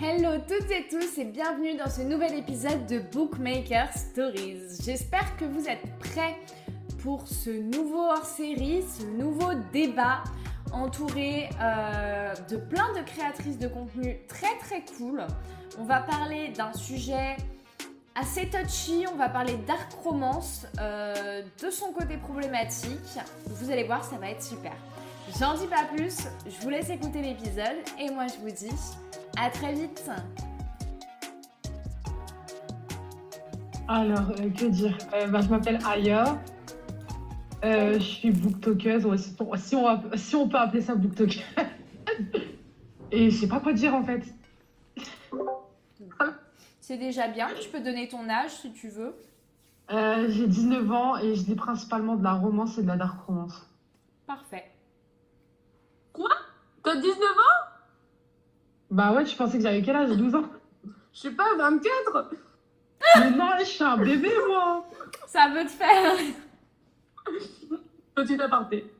Hello toutes et tous et bienvenue dans ce nouvel épisode de Bookmaker Stories. J'espère que vous êtes prêts pour ce nouveau hors-série, ce nouveau débat entouré euh, de plein de créatrices de contenu très très cool. On va parler d'un sujet assez touchy, on va parler dark romance, euh, de son côté problématique. Vous allez voir, ça va être super. J'en dis pas plus, je vous laisse écouter l'épisode et moi je vous dis à très vite. Alors, euh, que dire? Euh, bah, Je m'appelle Aya. Euh, je suis booktokeuse, ouais, si, on, si, on, si on peut appeler ça booktokeuse. Et je sais pas quoi dire en fait. C'est déjà bien, tu peux donner ton âge si tu veux. J'ai 19 ans et je lis principalement de la romance et de la dark romance. Parfait. Quoi T'as 19 ans? Bah ouais, tu pensais que j'avais quel âge? 12 ans Je sais pas, 24 Mais non, je suis un bébé moi Ça veut te faire. Petit aparté.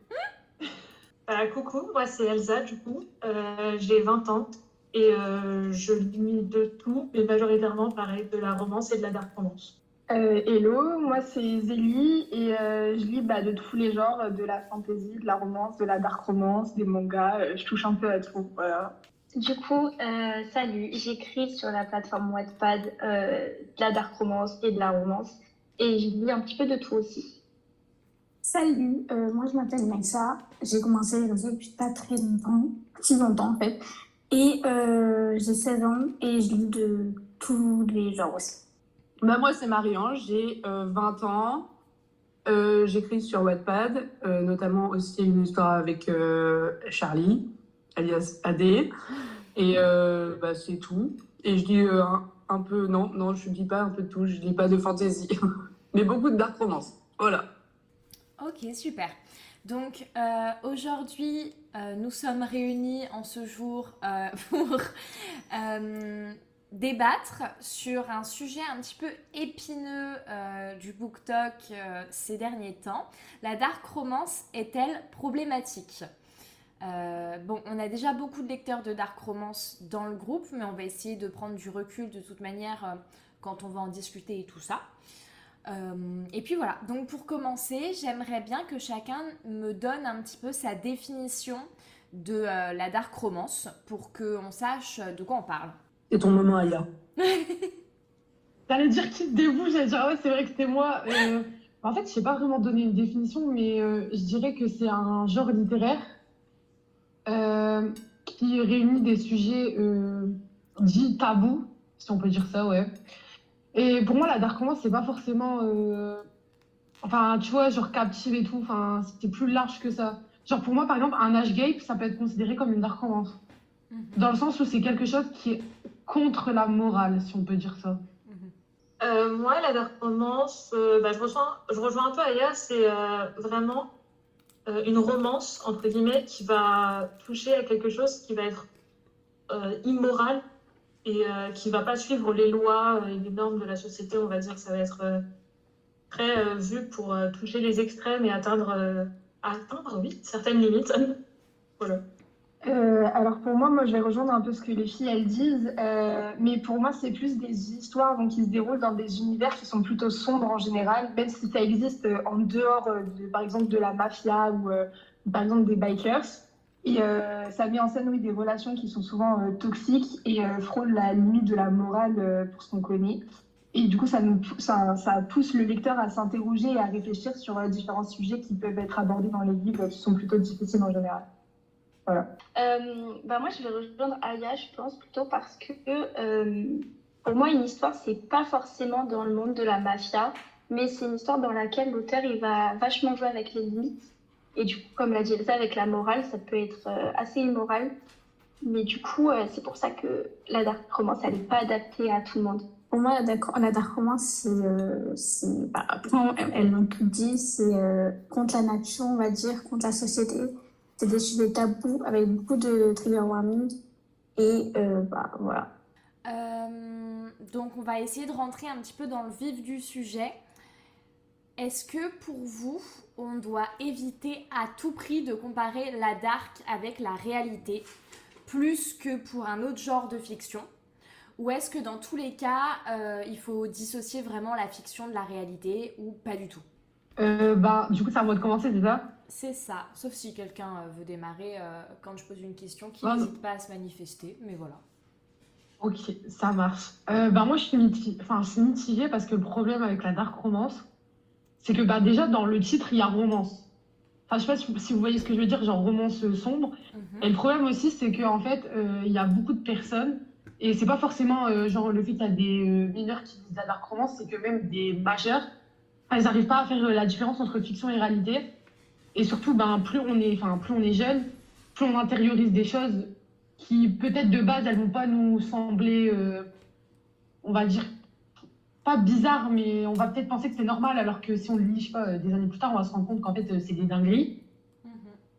Euh, coucou, moi c'est Elsa du coup. Euh, J'ai 20 ans et euh, je lis de tout, mais majoritairement pareil, de la romance et de la dark romance. Euh, hello, moi c'est Zélie et euh, je lis bah, de tous les genres, de la fantasy, de la romance, de la dark romance, des mangas, euh, je touche un peu à tout. Voilà. Du coup, euh, salut, j'écris sur la plateforme Wattpad euh, de la dark romance et de la romance et je lis un petit peu de tout aussi. Salut, euh, moi je m'appelle Maïssa. J'ai commencé les réseaux depuis pas très longtemps, si longtemps en fait. Et euh, j'ai 16 ans et je lis de tous les genres aussi. Bah moi c'est Marie-Ange, j'ai euh, 20 ans. Euh, J'écris sur Wattpad, euh, notamment aussi une histoire avec euh, Charlie, alias AD. Et bah, c'est tout. Et je euh, un, peu, non, non, je lis pas un peu de tout, je lis pas de fantasy. Mais beaucoup de dark romance. Voilà. Ok, super. Donc aujourd'hui, nous sommes réunis en ce jour pour débattre sur un sujet un petit peu épineux euh, du BookTok euh, ces derniers temps. La dark romance est-elle problématique? Euh, Bon, on a déjà beaucoup de lecteurs de dark romance dans le groupe, mais on va essayer de prendre du recul de toute manière quand on va en discuter et tout ça. Et puis voilà, donc pour commencer, j'aimerais bien que chacun me donne un petit peu sa définition de la dark romance pour qu'on sache de quoi on parle. C'est ton moment, Aya. T'allais dire qui te dévoue, j'allais dire ah ouais, c'est vrai que c'était moi. Euh, en fait, je sais pas vraiment donner une définition, mais euh, je dirais que c'est un genre littéraire euh, qui réunit des sujets dits tabous, si on peut dire ça, ouais. Et pour moi, la dark romance, c'est pas forcément. Enfin, tu vois, genre captive et tout, enfin, c'est plus large que ça. Genre, pour moi, par exemple, un âge gape, ça peut être considéré comme une dark romance. Dans le sens où c'est quelque chose qui est contre la morale, si on peut dire ça. Euh, moi, la romance, euh, bah, je, rejoins, un peu Aya, c'est euh, vraiment euh, une romance, entre guillemets, qui va toucher à quelque chose qui va être immoral et qui va pas suivre les lois et les normes de la société, on va dire. Ça va être très vu pour toucher les extrêmes et atteindre, atteindre oui, certaines limites. voilà. Euh, alors pour moi, moi je vais rejoindre un peu ce que les filles elles disent, euh, mais pour moi c'est plus des histoires donc, qui se déroulent dans des univers qui sont plutôt sombres en général, même si ça existe euh, en dehors de, par exemple de la mafia ou par exemple des bikers. Et ça met en scène oui, des relations qui sont souvent toxiques et frôlent la limite de la morale pour ce qu'on connaît. Et du coup, ça, pousse le lecteur à s'interroger et à réfléchir sur différents sujets qui peuvent être abordés dans les livres qui sont plutôt difficiles en général. Voilà. Euh, bah moi je vais rejoindre Aya, je pense plutôt parce que euh, pour moi une histoire c'est pas forcément dans le monde de la mafia, mais c'est une histoire dans laquelle l'auteur il va vachement jouer avec les limites. Et du coup, comme l'a dit Elsa, avec la morale, ça peut être euh, assez immoral. Mais du coup, euh, c'est pour ça que la dark romance, elle n'est pas adaptée à tout le monde. Pour moi, la dark, romance, c'est, euh, bah, après, elles l'ont tout dit, c'est euh, contre la nature, on va dire, contre la société. C'est des sujets tabous avec beaucoup de trigger warning. Et euh, bah, voilà. Euh, donc on va essayer de rentrer un petit peu dans le vif du sujet. Est-ce que pour vous, on doit éviter à tout prix de comparer la dark avec la réalité, plus que pour un autre genre de fiction? Ou est-ce que dans tous les cas, euh, il faut dissocier vraiment la fiction de la réalité ou pas du tout? Euh, bah, du coup, c'est à moi de commencer, c'est ça? C'est ça, sauf si quelqu'un euh, veut démarrer euh, quand je pose une question, qui Ah, n'hésite pas à se manifester, mais voilà. Ok, ça marche. Euh, bah, moi, je suis mitigée, enfin, je suis mitigée parce que le problème avec la dark romance, c'est que bah, déjà, dans le titre, il y a romance. Enfin, je sais pas si, vous voyez ce que je veux dire, genre romance euh, sombre. Mhm. Et le problème aussi, c'est qu'en fait, euh, il y a beaucoup de personnes, et c'est pas forcément genre le fait qu'il y a des mineurs qui lisent la dark romance, c'est que même des majeurs, ils n'arrivent pas à faire la différence entre fiction et réalité. Et surtout, ben, plus on est, plus on est jeune, plus on intériorise des choses qui, peut-être de base, elles vont pas nous sembler, euh, on va dire, pas bizarres, mais on va peut-être penser que c'est normal, alors que si on le lit, je sais pas, euh, des années plus tard, on va se rendre compte qu'en fait, euh, c'est des dingueries. Mhm.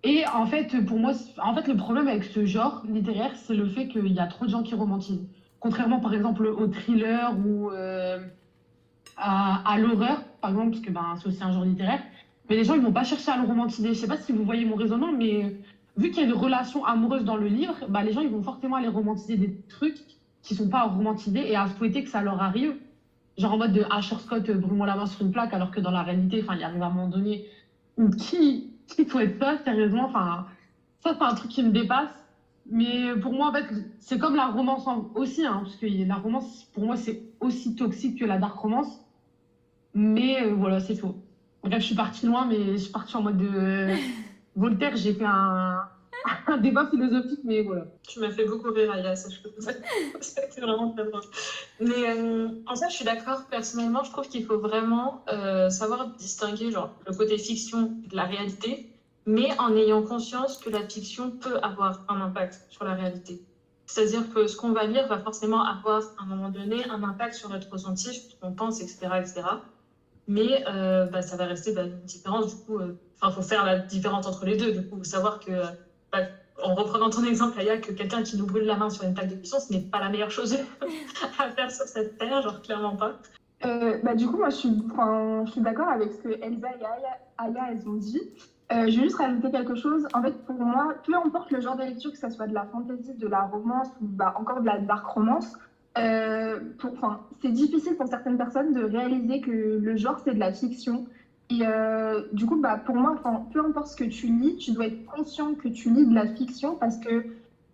Et en fait, pour moi, en fait, le problème avec ce genre littéraire, c'est le fait qu'il y a trop de gens qui romantisent. Contrairement, par exemple, au thriller ou euh, à, à l'horreur, par exemple, parce que ben, c'est aussi un genre littéraire. Mais les gens, ils vont pas chercher à le romantiser. Je sais pas si vous voyez mon raisonnement, mais vu qu'il y a une relation amoureuse dans le livre, bah, les gens, ils vont forcément aller romantiser des trucs qui sont pas à romantiser et à souhaiter que ça leur arrive. Genre en mode de Asher Scott, euh, brûle-moi la main sur une plaque, alors que dans la réalité, enfin, il arrive à un moment donné où qui, qui souhaite ça, sérieusement, ça, c'est un truc qui me dépasse. Mais pour moi, en fait, c'est comme la romance aussi, hein, parce que la romance, pour moi, c'est aussi toxique que la dark romance. Mais euh, voilà, c'est faux. Bref, je suis partie loin, mais je suis partie en mode de Voltaire. J'ai fait un, un débat philosophique, mais voilà. Tu m'as fait beaucoup rire, Aya, sache que c'était vraiment très drôle. Mais euh, en fait, je suis d'accord. Personnellement, je trouve qu'il faut vraiment euh, savoir distinguer genre, le côté fiction de la réalité, mais en ayant conscience que la fiction peut avoir un impact sur la réalité. C'est-à-dire que ce qu'on va lire va forcément avoir, à un moment donné, un impact sur notre ressenti, sur ce qu'on pense, etc. etc. Mais euh, bah, ça va rester bah, une différence. Du coup, euh, enfin, faut faire la différence entre les deux. Du coup, savoir que bah, en reprenant ton exemple, Aya, que quelqu'un qui nous brûle la main sur une plaque de cuisson, ce n'est pas la meilleure chose à faire sur cette terre, genre clairement pas. Euh, bah, du coup, moi, je suis, je suis d'accord avec ce que Elsa et Aya, Aya, elles ont dit. Euh, je vais juste rajouter quelque chose. En fait, pour moi, peu importe le genre de lecture, que ce soit de la fantasy, de la romance ou bah, encore de la dark romance, euh, enfin, c'est difficile pour certaines personnes de réaliser que le genre, c'est de la fiction. Et euh, du coup, bah, pour moi, enfin, peu importe ce que tu lis, tu dois être conscient que tu lis de la fiction parce que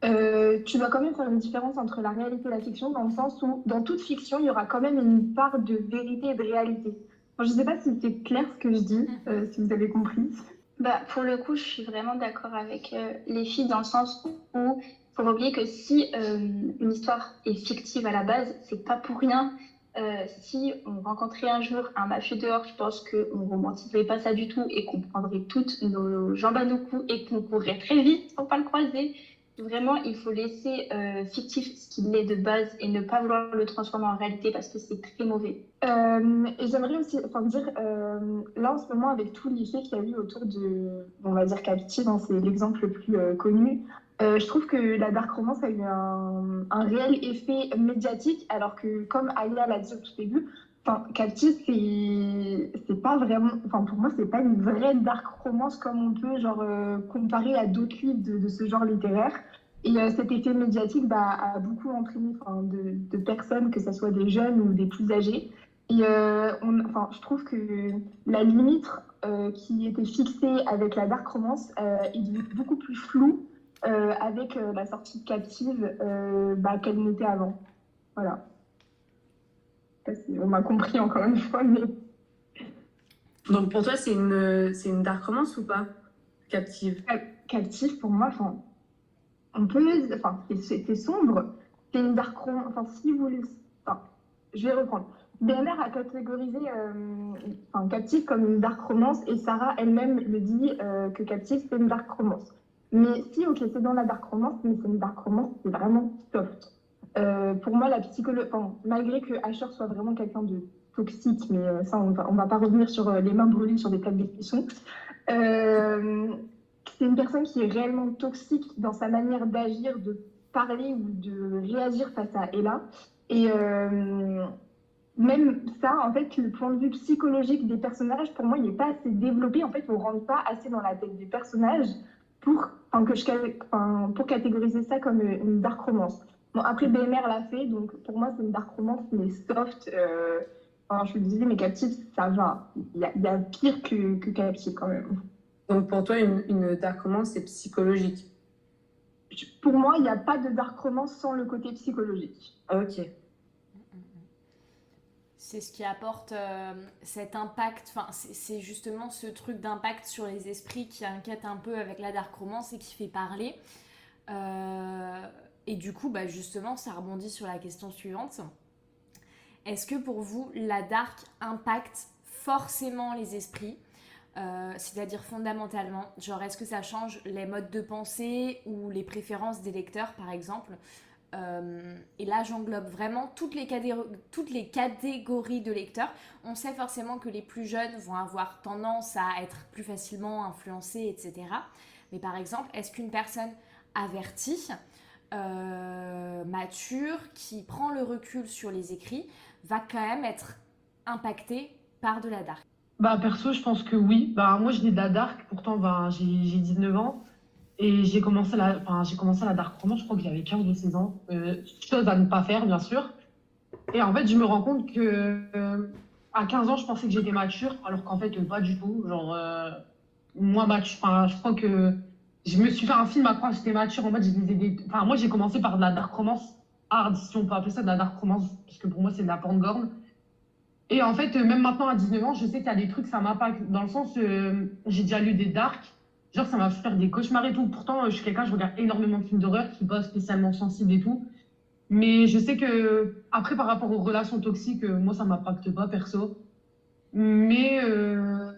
euh, tu dois quand même faire une différence entre la réalité et la fiction, dans le sens où, dans toute fiction, il y aura quand même une part de vérité et de réalité. Enfin, je ne sais pas si c'est clair ce que je dis, euh, si vous avez compris. Bah, pour le coup, je suis vraiment d'accord avec euh, les filles dans le sens où faut oublier que si euh, une histoire est fictive à la base, c'est pas pour rien. Euh, si on rencontrait un jour un mafieux dehors, je pense qu'on ne romantiserait pas ça du tout et qu'on prendrait toutes nos jambes à nos coups et qu'on courrait très vite pour pas le croiser. Vraiment, il faut laisser euh, fictif ce qu'il est de base et ne pas vouloir le transformer en réalité parce que c'est très mauvais. J'aimerais aussi enfin, dire, là en ce moment, avec tous les faits qu'il y a eu autour de, on va dire Captive, hein, c'est l'exemple le plus connu, euh, je trouve que la dark romance a eu un, réel effet médiatique, alors que comme Aya l'a dit au tout début, Captive, c'est pas vraiment, enfin pour moi, c'est pas une vraie dark romance comme on peut genre euh, comparer à d'autres livres de, ce genre littéraire. Et euh, cet effet médiatique bah, a beaucoup entraîné de, de personnes, que ce soit des jeunes ou des plus âgés. Et on, je trouve que la limite qui était fixée avec la dark romance est beaucoup plus floue euh, avec euh, la sortie de Captive euh, bah, qu'elle n'était avant. Voilà. Je sais pas si on m'a compris encore une fois, mais Donc pour toi, c'est une, c'est une dark romance ou pas? Captive. Captive, pour moi, enfin, on peut, enfin, c'est sombre. C'est une dark romance. Enfin, si vous voulez, enfin, je vais reprendre. BMR a catégorisé enfin, Captive comme une dark romance et Sarah elle-même le dit que Captive c'est une dark romance. Mais si, ok, c'est dans la dark romance, mais c'est une dark romance, c'est vraiment soft. Euh, pour moi, la psychologie, malgré que Asher soit vraiment quelqu'un de toxique, mais euh, ça, on va, va pas revenir sur euh, les mains brûlées sur des plaques de cuisson. Euh, c'est une personne qui est réellement toxique dans sa manière d'agir, de parler ou de réagir face à Ella. Et même ça, en fait, le point de vue psychologique des personnages, pour moi, il n'est pas assez développé. En fait, on ne rentre pas assez dans la tête des personnages pour, enfin, que je, enfin, pour catégoriser ça comme une dark romance. Bon, après, BMR l'a fait, donc pour moi, c'est une dark romance, mais soft. Euh... Enfin, je suis désolée, mais Captive, ça va. Il y a, il y a pire que, que Captive quand même. Donc pour toi, une, une dark romance, c'est psychologique? Pour moi, il n'y a pas de dark romance sans le côté psychologique. Ok. C'est ce qui apporte euh, cet impact, c'est justement ce truc d'impact sur les esprits qui inquiète un peu avec la dark romance et qui fait parler. Euh, et du coup, bah justement, ça rebondit sur la question suivante. Est-ce que pour vous, la dark impacte forcément les esprits euh, c'est-à-dire fondamentalement, genre est-ce que ça change les modes de pensée ou les préférences des lecteurs par exemple? Euh, et là, j'englobe vraiment toutes les, catégories de lecteurs. On sait forcément que les plus jeunes vont avoir tendance à être plus facilement influencés, etc. Mais par exemple, est-ce qu'une personne avertie, euh, mature, qui prend le recul sur les écrits, va quand même être impactée par de la dark? Bah perso, je pense que oui. Bah moi, je lis de dark, pourtant ben, j'ai 19 ans. Et j'ai commencé, la, enfin, commencé la dark romance, je crois que j'avais 15 ou 16 ans. Euh, chose à ne pas faire, bien sûr. Et en fait, je me rends compte que euh, à 15 ans, je pensais que j'étais mature, alors qu'en fait, pas du tout. Genre, euh, moi, mature, je crois que je me suis fait un film à croire que j'étais mature. En fait, des... enfin, moi, j'ai commencé par de la dark romance hard, si on peut appeler ça de la dark romance, parce que pour moi, c'est de la porn Et en fait, même maintenant, à 19 ans, je sais qu'il y a des trucs, ça m'impacte. Dans le sens, j'ai déjà lu des darks Genre, ça m'a fait faire des cauchemars et tout. Pourtant, je suis quelqu'un, je regarde énormément de films d'horreur, qui pas spécialement sensible et tout. Mais je sais que, après, par rapport aux relations toxiques, euh, moi, ça m'impacte pas, perso. Mais euh,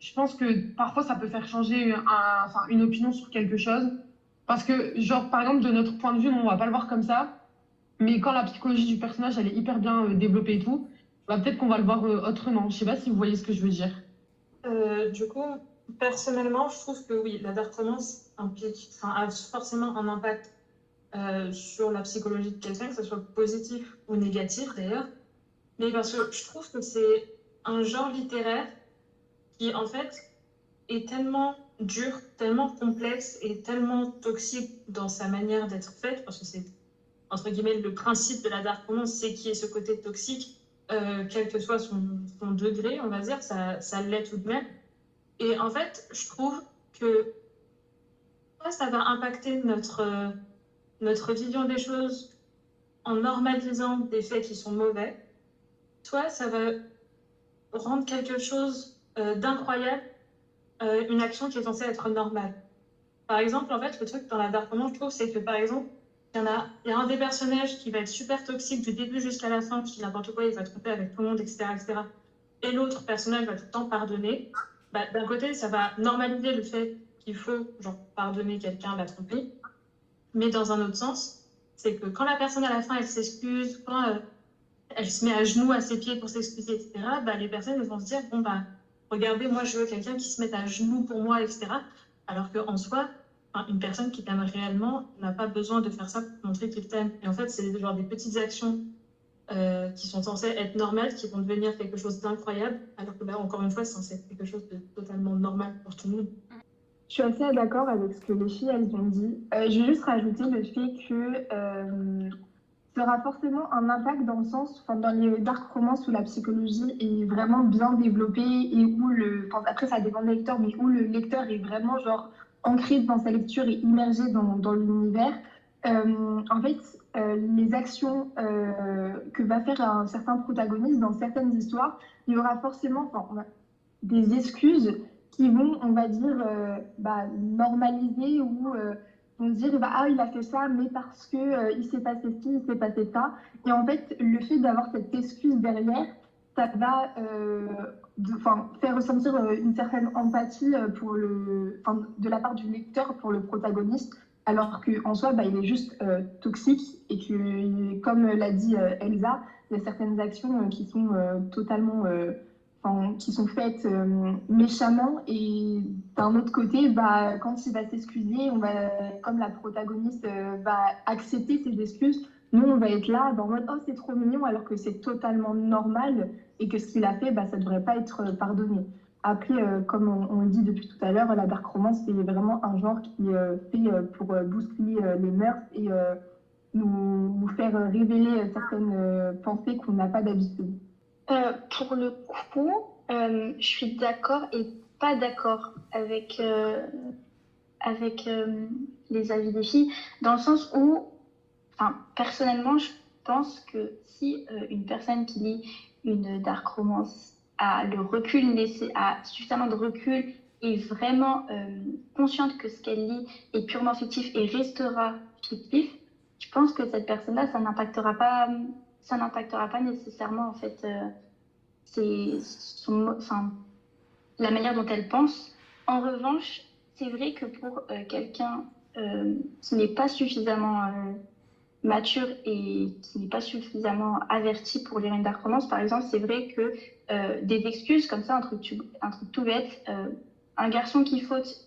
je pense que parfois, ça peut faire changer une opinion sur quelque chose. Parce que, genre, par exemple, de notre point de vue, on va pas le voir comme ça. Mais quand la psychologie du personnage, elle est hyper bien euh, développée et tout, bah, peut-être qu'on va le voir autrement. Je sais pas si vous voyez ce que je veux dire. du coup, Personnellement, je trouve que oui, la dark romance implique, a forcément un impact euh, sur la psychologie de quelqu'un, que ce soit positif ou négatif d'ailleurs. Mais parce que je trouve que c'est un genre littéraire qui en fait est tellement dur, tellement complexe et tellement toxique dans sa manière d'être faite, parce que c'est entre guillemets le principe de la dark romance, c'est qu'il y ait ce côté toxique, euh, quel que soit son, son, degré, on va dire, ça, ça l'est tout de même. Et en fait, je trouve que ça va impacter notre, notre vision des choses en normalisant des faits qui sont mauvais. Soit ça va rendre quelque chose euh, d'incroyable, euh, une action qui est censée être normale. Par exemple, en fait, le truc dans la dark romance, je trouve, c'est que par exemple, il y, en a, y a un des personnages qui va être super toxique du début jusqu'à la fin, qui n'importe quoi, il va tromper avec tout le monde, etc. etc. Et l'autre personnage va tout le temps pardonner. Bah, d'un côté, ça va normaliser le fait qu'il faut genre, pardonner quelqu'un, la. Mais dans un autre sens, c'est que quand la personne à la fin, elle s'excuse, quand euh, elle se met à genoux à ses pieds pour s'excuser, etc., bah, les personnes vont se dire, bon, bah, regardez, moi, je veux quelqu'un qui se mette à genoux pour moi, etc. Alors qu'en soi, une personne qui t'aime réellement n'a pas besoin de faire ça pour montrer qu'il t'aime. Et en fait, c'est genre des petites actions euh, qui sont censées être normales, qui vont devenir quelque chose d'incroyable, alors que là, encore une fois, c'est censé être quelque chose de totalement normal pour tout le monde. Je suis assez d'accord avec ce que les filles elles ont dit. Euh, je vais juste rajouter le fait que euh, aura forcément un impact dans le sens, enfin, dans les dark romances où la psychologie est vraiment bien développée et où le, après ça dépend du lecteur, mais où le lecteur est vraiment genre ancré dans sa lecture et immergé dans, dans l'univers. Euh, en fait, euh, les actions euh, que va faire un certain protagoniste dans certaines histoires, il y aura forcément des excuses qui vont, on va dire, bah, normaliser ou vont dire bah, ah il a fait ça mais parce que il s'est passé ci, il s'est passé ça. Et en fait, le fait d'avoir cette excuse derrière, ça va faire ressentir une certaine empathie de la part du lecteur pour le protagoniste alors qu'en soi, bah, il est juste euh, toxique et que, comme l'a dit euh, Elsa, il y a certaines actions euh, qui sont faites méchamment et d'un autre côté, bah, quand il va s'excuser, on va, comme la protagoniste va accepter ses excuses, nous on va être là dans mode oh c'est trop mignon alors que c'est totalement normal et que ce qu'il a fait, bah, ça ne devrait pas être pardonné. Après, euh, comme on, le dit depuis tout à l'heure, la dark romance, c'est vraiment un genre qui est euh, fait euh, pour bousculer les mœurs et nous, faire révéler certaines pensées qu'on n'a pas d'habitude. Pour le coup, je suis d'accord et pas d'accord avec, avec les avis des filles, dans le sens où, personnellement, je pense que si une personne qui lit une dark romance a le recul, nécess- a suffisamment de recul et vraiment euh, consciente que ce qu'elle lit est purement fictif et restera fictif, je pense que cette personne-là, ça n'impactera pas, ça n'impactera pas nécessairement en fait. euh, la manière dont elle pense. En revanche, c'est vrai que pour euh, quelqu'un qui n'est pas suffisamment mature et qui n'est pas suffisamment averti pour lire une dark romance, par exemple, c'est vrai que euh, des excuses comme ça, un truc, tout bête, euh, un garçon qui faute,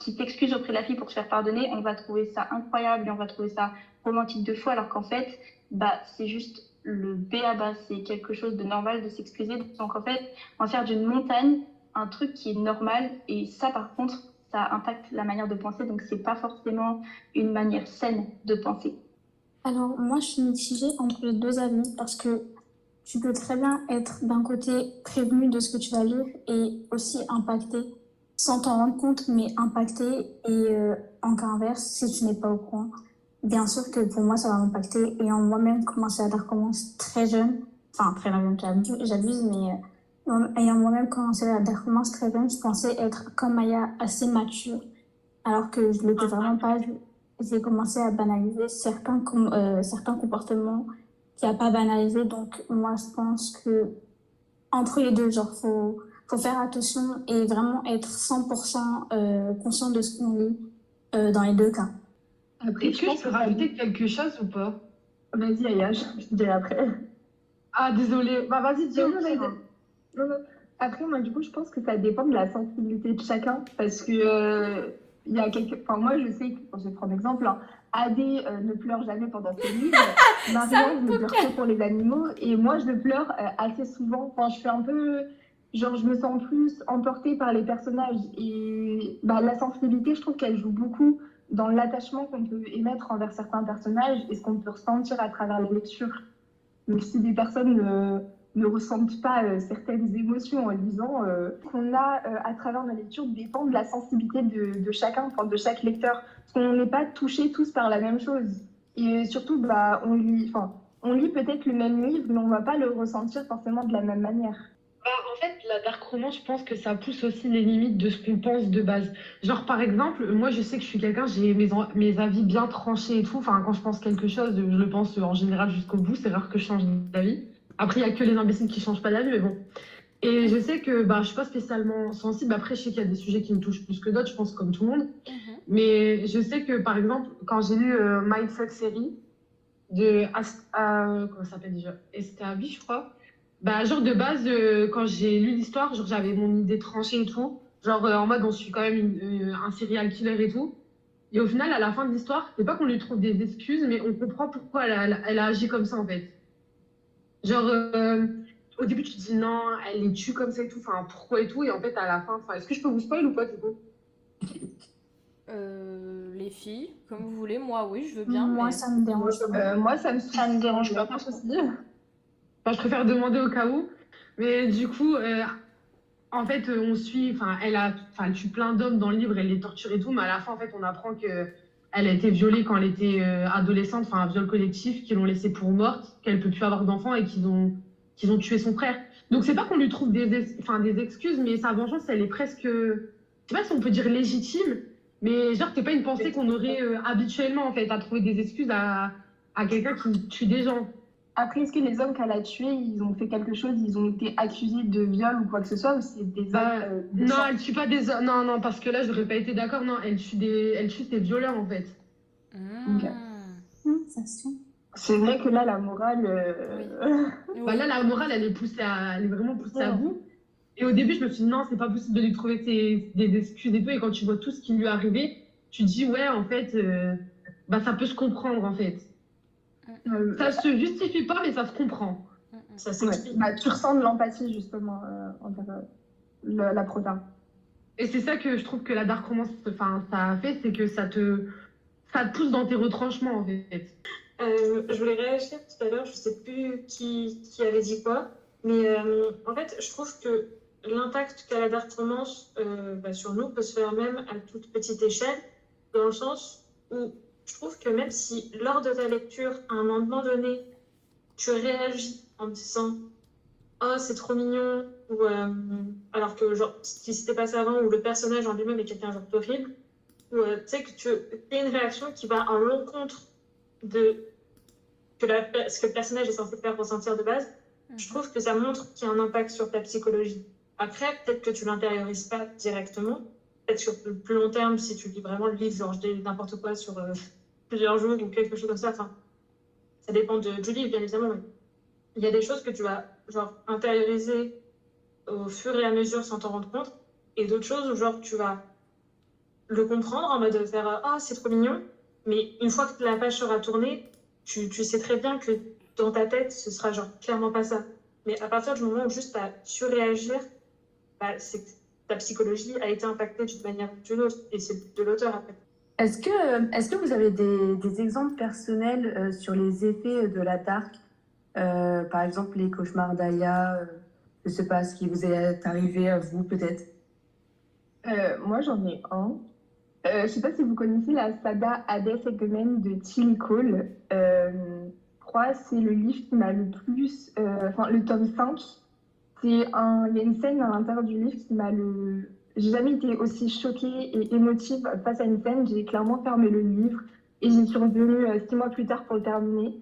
qui, t'excuse auprès de la fille pour se faire pardonner, on va trouver ça incroyable et on va trouver ça romantique de fou, alors qu'en fait, bah, c'est juste le B à bas, c'est quelque chose de normal de s'excuser. Donc en fait, va faire d'une montagne un truc qui est normal et ça par contre, ça impacte la manière de penser, donc c'est pas forcément une manière saine de penser. Alors, moi, je suis mitigée entre les deux avis parce que tu peux très bien être d'un côté prévenu de ce que tu vas lire et aussi impacté sans t'en rendre compte, mais impacté et euh, en cas inverse, si tu n'es pas au courant. Bien sûr que pour moi, ça va m'impacter. Ayant moi-même commencé à lire commence très jeune, enfin très jeune, j'abuse, mais euh, ayant moi-même commencé à lire commence très jeune, je pensais être comme Maya assez mature, alors que je ne l'étais vraiment pas. J'ai commencé à banaliser certains, com- euh, certains comportements qu'il n'y a pas banalisé. Donc, moi, je pense que entre les deux, genre, faut, faut faire attention et vraiment être 100% euh, conscient de ce qu'on lit euh, dans les deux cas. Après, Est-ce que je peux rajouter quelque chose ou pas? Vas-y, Aya, je te dirai après. Ah, désolé. Bah, vas-y, dis. Non, non. Après, moi, du coup, je pense que ça dépend de la sensibilité de chacun. Parce que, euh, il y a quelques... enfin, moi, je sais que, je vais prendre exemple, hein, Adé euh, ne pleure jamais pendant ses livres. Maria ne pleure que pour les animaux. Et moi, je pleure euh, assez souvent. Enfin, je suis un peu. Genre, je me sens plus emportée par les personnages. Et bah, la sensibilité, je trouve qu'elle joue beaucoup dans l'attachement qu'on peut émettre envers certains personnages et ce qu'on peut ressentir à travers les lectures. Donc, si des personnes ne, ne ressentent pas euh, certaines émotions en lisant, euh, qu'on a euh, à travers nos lectures dépend de la sensibilité de, de chacun, enfin, de chaque lecteur. Parce qu'on n'est pas touchés tous par la même chose. Et surtout, bah, on lit, lit peut-être le même livre, mais on va pas le ressentir forcément de la même manière. Bah, en fait, la dark romance, je pense que ça pousse aussi les limites de ce qu'on pense de base. Genre, par exemple, moi, je sais que je suis quelqu'un, j'ai mes, mes avis bien tranchés et tout. Enfin, quand je pense quelque chose, je le pense en général jusqu'au bout. C'est rare que je change d'avis. Après, il n'y a que les imbéciles qui changent pas d'avis, mais bon. Et je sais que bah, je suis pas spécialement sensible. Après, je sais qu'il y a des sujets qui me touchent plus que d'autres, je pense, comme tout le monde. Mais je sais que, par exemple, quand j'ai lu euh, Mindfuck série de Ast euh, comment ça s'appelle déjà? Estavi, je crois. Bah, genre de base, euh, quand j'ai lu l'histoire, genre j'avais mon idée tranchée et tout. Genre euh, en mode on suit quand même une- euh, un serial killer et tout. Et au final, à la fin de l'histoire, c'est pas qu'on lui trouve des excuses, mais on comprend pourquoi a- elle a agi comme ça en fait. Genre, euh, au début, tu te dis non, elle les tue comme ça et tout, enfin pourquoi et tout. Et en fait, à la fin, enfin, est-ce que je peux vous spoil ou pas du coup? Euh, les filles, comme vous voulez, moi oui, je veux bien. Moi, mais- ça me dérange pas. Euh, moi, ça me, Ça me dérange pas. Enfin, je préfère demander au cas où. Mais du coup, euh, en fait, on suit. Enfin, elle a, enfin, elle tue plein d'hommes dans le livre, elle les torture et tout. Mais à la fin, en fait, on apprend que elle a été violée quand elle était euh, adolescente. Enfin, un viol collectif, qu'ils l'ont laissée pour morte, qu'elle peut plus avoir d'enfants et qu'ils ont, ont tué son frère. Donc, c'est pas qu'on lui trouve des, des excuses, mais sa vengeance, elle est presque, je sais pas si on peut dire légitime. Mais genre, c'est pas une pensée qu'on aurait euh, habituellement, en fait, à trouver des excuses à, à quelqu'un qui tue des gens. Après, est-ce que les hommes qu'elle a tués, ils ont fait quelque chose, ils ont été accusés de viol ou quoi que ce soit, ou c'est des hommes Bah, euh, Non, elle tue pas des hommes. Non, non, parce que là, j'aurais pas été d'accord. Non, elle tue des, elle tue ses violeurs en fait. Mmh. Ok. Hum, ça se tient. C'est vrai que là, la morale. euh, Oui. Bah là, la morale, elle est poussée à, elle est vraiment poussée à bout. Et au début, je me suis dit non, c'est pas possible de lui trouver ses- des excuses et tout. Et quand tu vois tout ce qui lui est arrivé, tu te dis ouais, en fait, euh, bah ça peut se comprendre en fait. Euh, Ça se justifie pas, mais ça se comprend. Ça ouais. s'explique. Bah, tu ressens de l'empathie, justement, euh, envers euh, le- la prota. Et c'est ça que je trouve que la dark romance, enfin, ça a fait, c'est que ça te, ça te pousse dans tes retranchements en fait. Euh, je voulais réagir tout à l'heure, je ne sais plus qui, qui avait dit quoi, mais euh, en fait, je trouve que l'impact qu'a la dark romance euh, bah, sur nous peut se faire même à toute petite échelle, dans le sens où je trouve que même si lors de ta lecture, à un moment donné, tu réagis en te disant Oh, c'est trop mignon, ou euh, alors que genre, ce qui s'était passé avant, où le personnage en lui-même est quelqu'un genre horrible, ou euh, tu sais que tu as une réaction qui va en l'encontre de que la, ce que le personnage est censé faire ressentir de base, je trouve que ça montre qu'il y a un impact sur ta psychologie. Après, peut-être que tu l'intériorises pas directement, peut-être sur le plus long terme, si tu lis vraiment le livre, genre je dis n'importe quoi sur euh, plusieurs jours ou quelque chose comme ça, enfin, ça dépend de, du livre, bien évidemment, mais il y a des choses que tu vas genre intérioriser au fur et à mesure sans t'en rendre compte, et d'autres choses où genre tu vas le comprendre en mode de faire ah c'est trop mignon, mais une fois que la page sera tournée, tu, tu sais très bien que dans ta tête ce sera genre clairement pas ça. Mais à partir du moment où juste as surréagir, bah, c'est ta psychologie a été impactée d'une manière ou d'une autre, et c'est de l'auteur après. Est-ce que, est que vous avez des, des exemples personnels euh, sur les effets de la dark Euh, Par exemple, les cauchemars d'Aya, euh, je sais pas, ce qui vous est arrivé à vous peut-être Euh, moi, j'en ai un. Euh, je sais pas si vous connaissez la saga Hades Eggman de Tilly Cole. Euh, je crois que c'est le livre qui m'a le plus... euh, Enfin, le tome 5. Il y a une scène à l'intérieur du livre qui m'a le... J'ai jamais été aussi choquée et émotive face à une scène. J'ai clairement fermé le livre et j'y suis revenue euh, six mois plus tard pour le terminer.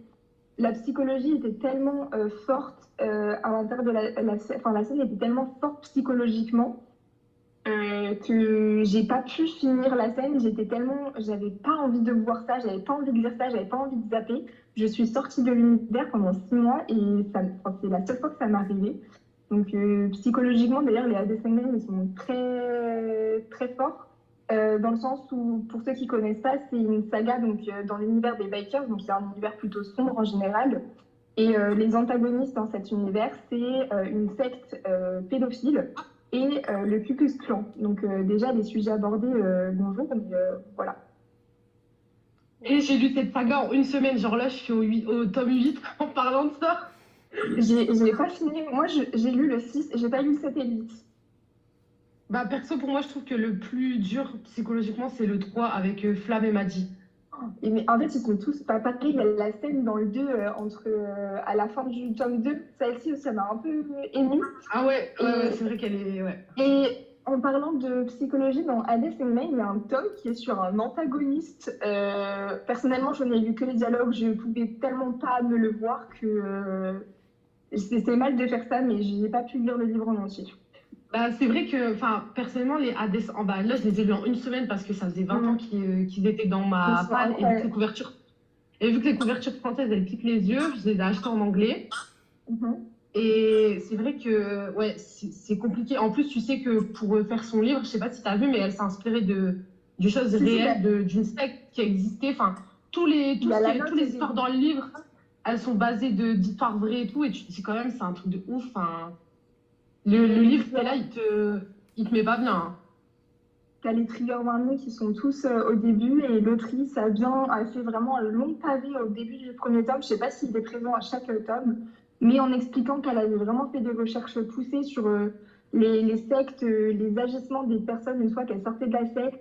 La psychologie était tellement euh, forte euh, à l'intérieur de la, la, enfin, la scène était tellement forte psychologiquement que j'ai pas pu finir la scène. J'étais tellement, j'avais pas envie de voir ça, j'avais pas envie de lire ça, j'avais pas envie de zapper. Je suis sortie de l'univers pendant six mois et c'est la seule fois que ça m'est arrivé. Donc euh, psychologiquement, d'ailleurs, les ils sont très très forts. Euh, dans le sens où, pour ceux qui connaissent pas, c'est une saga donc euh, dans l'univers des bikers, donc c'est un univers plutôt sombre en général. Et les antagonistes dans cet univers, c'est une secte pédophile et le Ku Klan. Donc déjà des sujets abordés, bonjour, mais voilà. Et j'ai lu cette saga en une semaine, genre là je suis au, au tome 8 en parlant de ça. J'ai- pas fini. Moi, j'ai lu le 6, j'ai pas lu le 7 et le 8. Bah perso pour moi je trouve que le plus dur psychologiquement c'est le 3 avec euh, Flamme et Maddy. Et mais en fait, ils sont tous pas pareils. La scène dans le 2, euh, entre, euh, à la fin du tome 2. Celle-ci aussi, ça m'a un peu émue. Ah ouais, ouais, Et- ouais, c'est vrai qu'elle est... Ouais. Et en parlant de psychologie, dans Hades Eggman, il y a un tome qui est sur un antagoniste. Euh, personnellement, je n'ai lu que les dialogues. Je pouvais tellement pas me le voir que c'est mal de faire ça, mais je n'ai pas pu lire le livre en entier. Bah, c'est vrai que, enfin, personnellement, les Hades, en bas, là, je les ai lus en une semaine parce que ça faisait 20 ans qu'ils euh, qu'ils étaient dans ma palle et vu que les couvertures, et vu que les couvertures françaises, elles piquent les yeux, je les ai achetées en anglais. Mhm. Et c'est vrai que, ouais, c'est compliqué. En plus, tu sais que pour euh, faire son livre, je sais pas si tu as vu, mais elle s'est inspirée de, de choses réelles, d'une secte qui existait. Enfin, tous les, qui est- note toutes les histoires dans le livre, elles sont basées de- d'histoires vraies et tout. Et tu te dis quand même, c'est un truc de ouf. Le, le livre, là, il te, il te met pas bien. hein. T'as les trigger warnings qui sont tous euh, au début et l'autrice a bien a fait vraiment un long pavé au début du premier tome. Je sais pas s'il est présent à chaque euh, tome, mais en expliquant qu'elle avait vraiment fait des recherches poussées sur euh, les, les sectes, euh, les agissements des personnes une fois qu'elles sortaient de la secte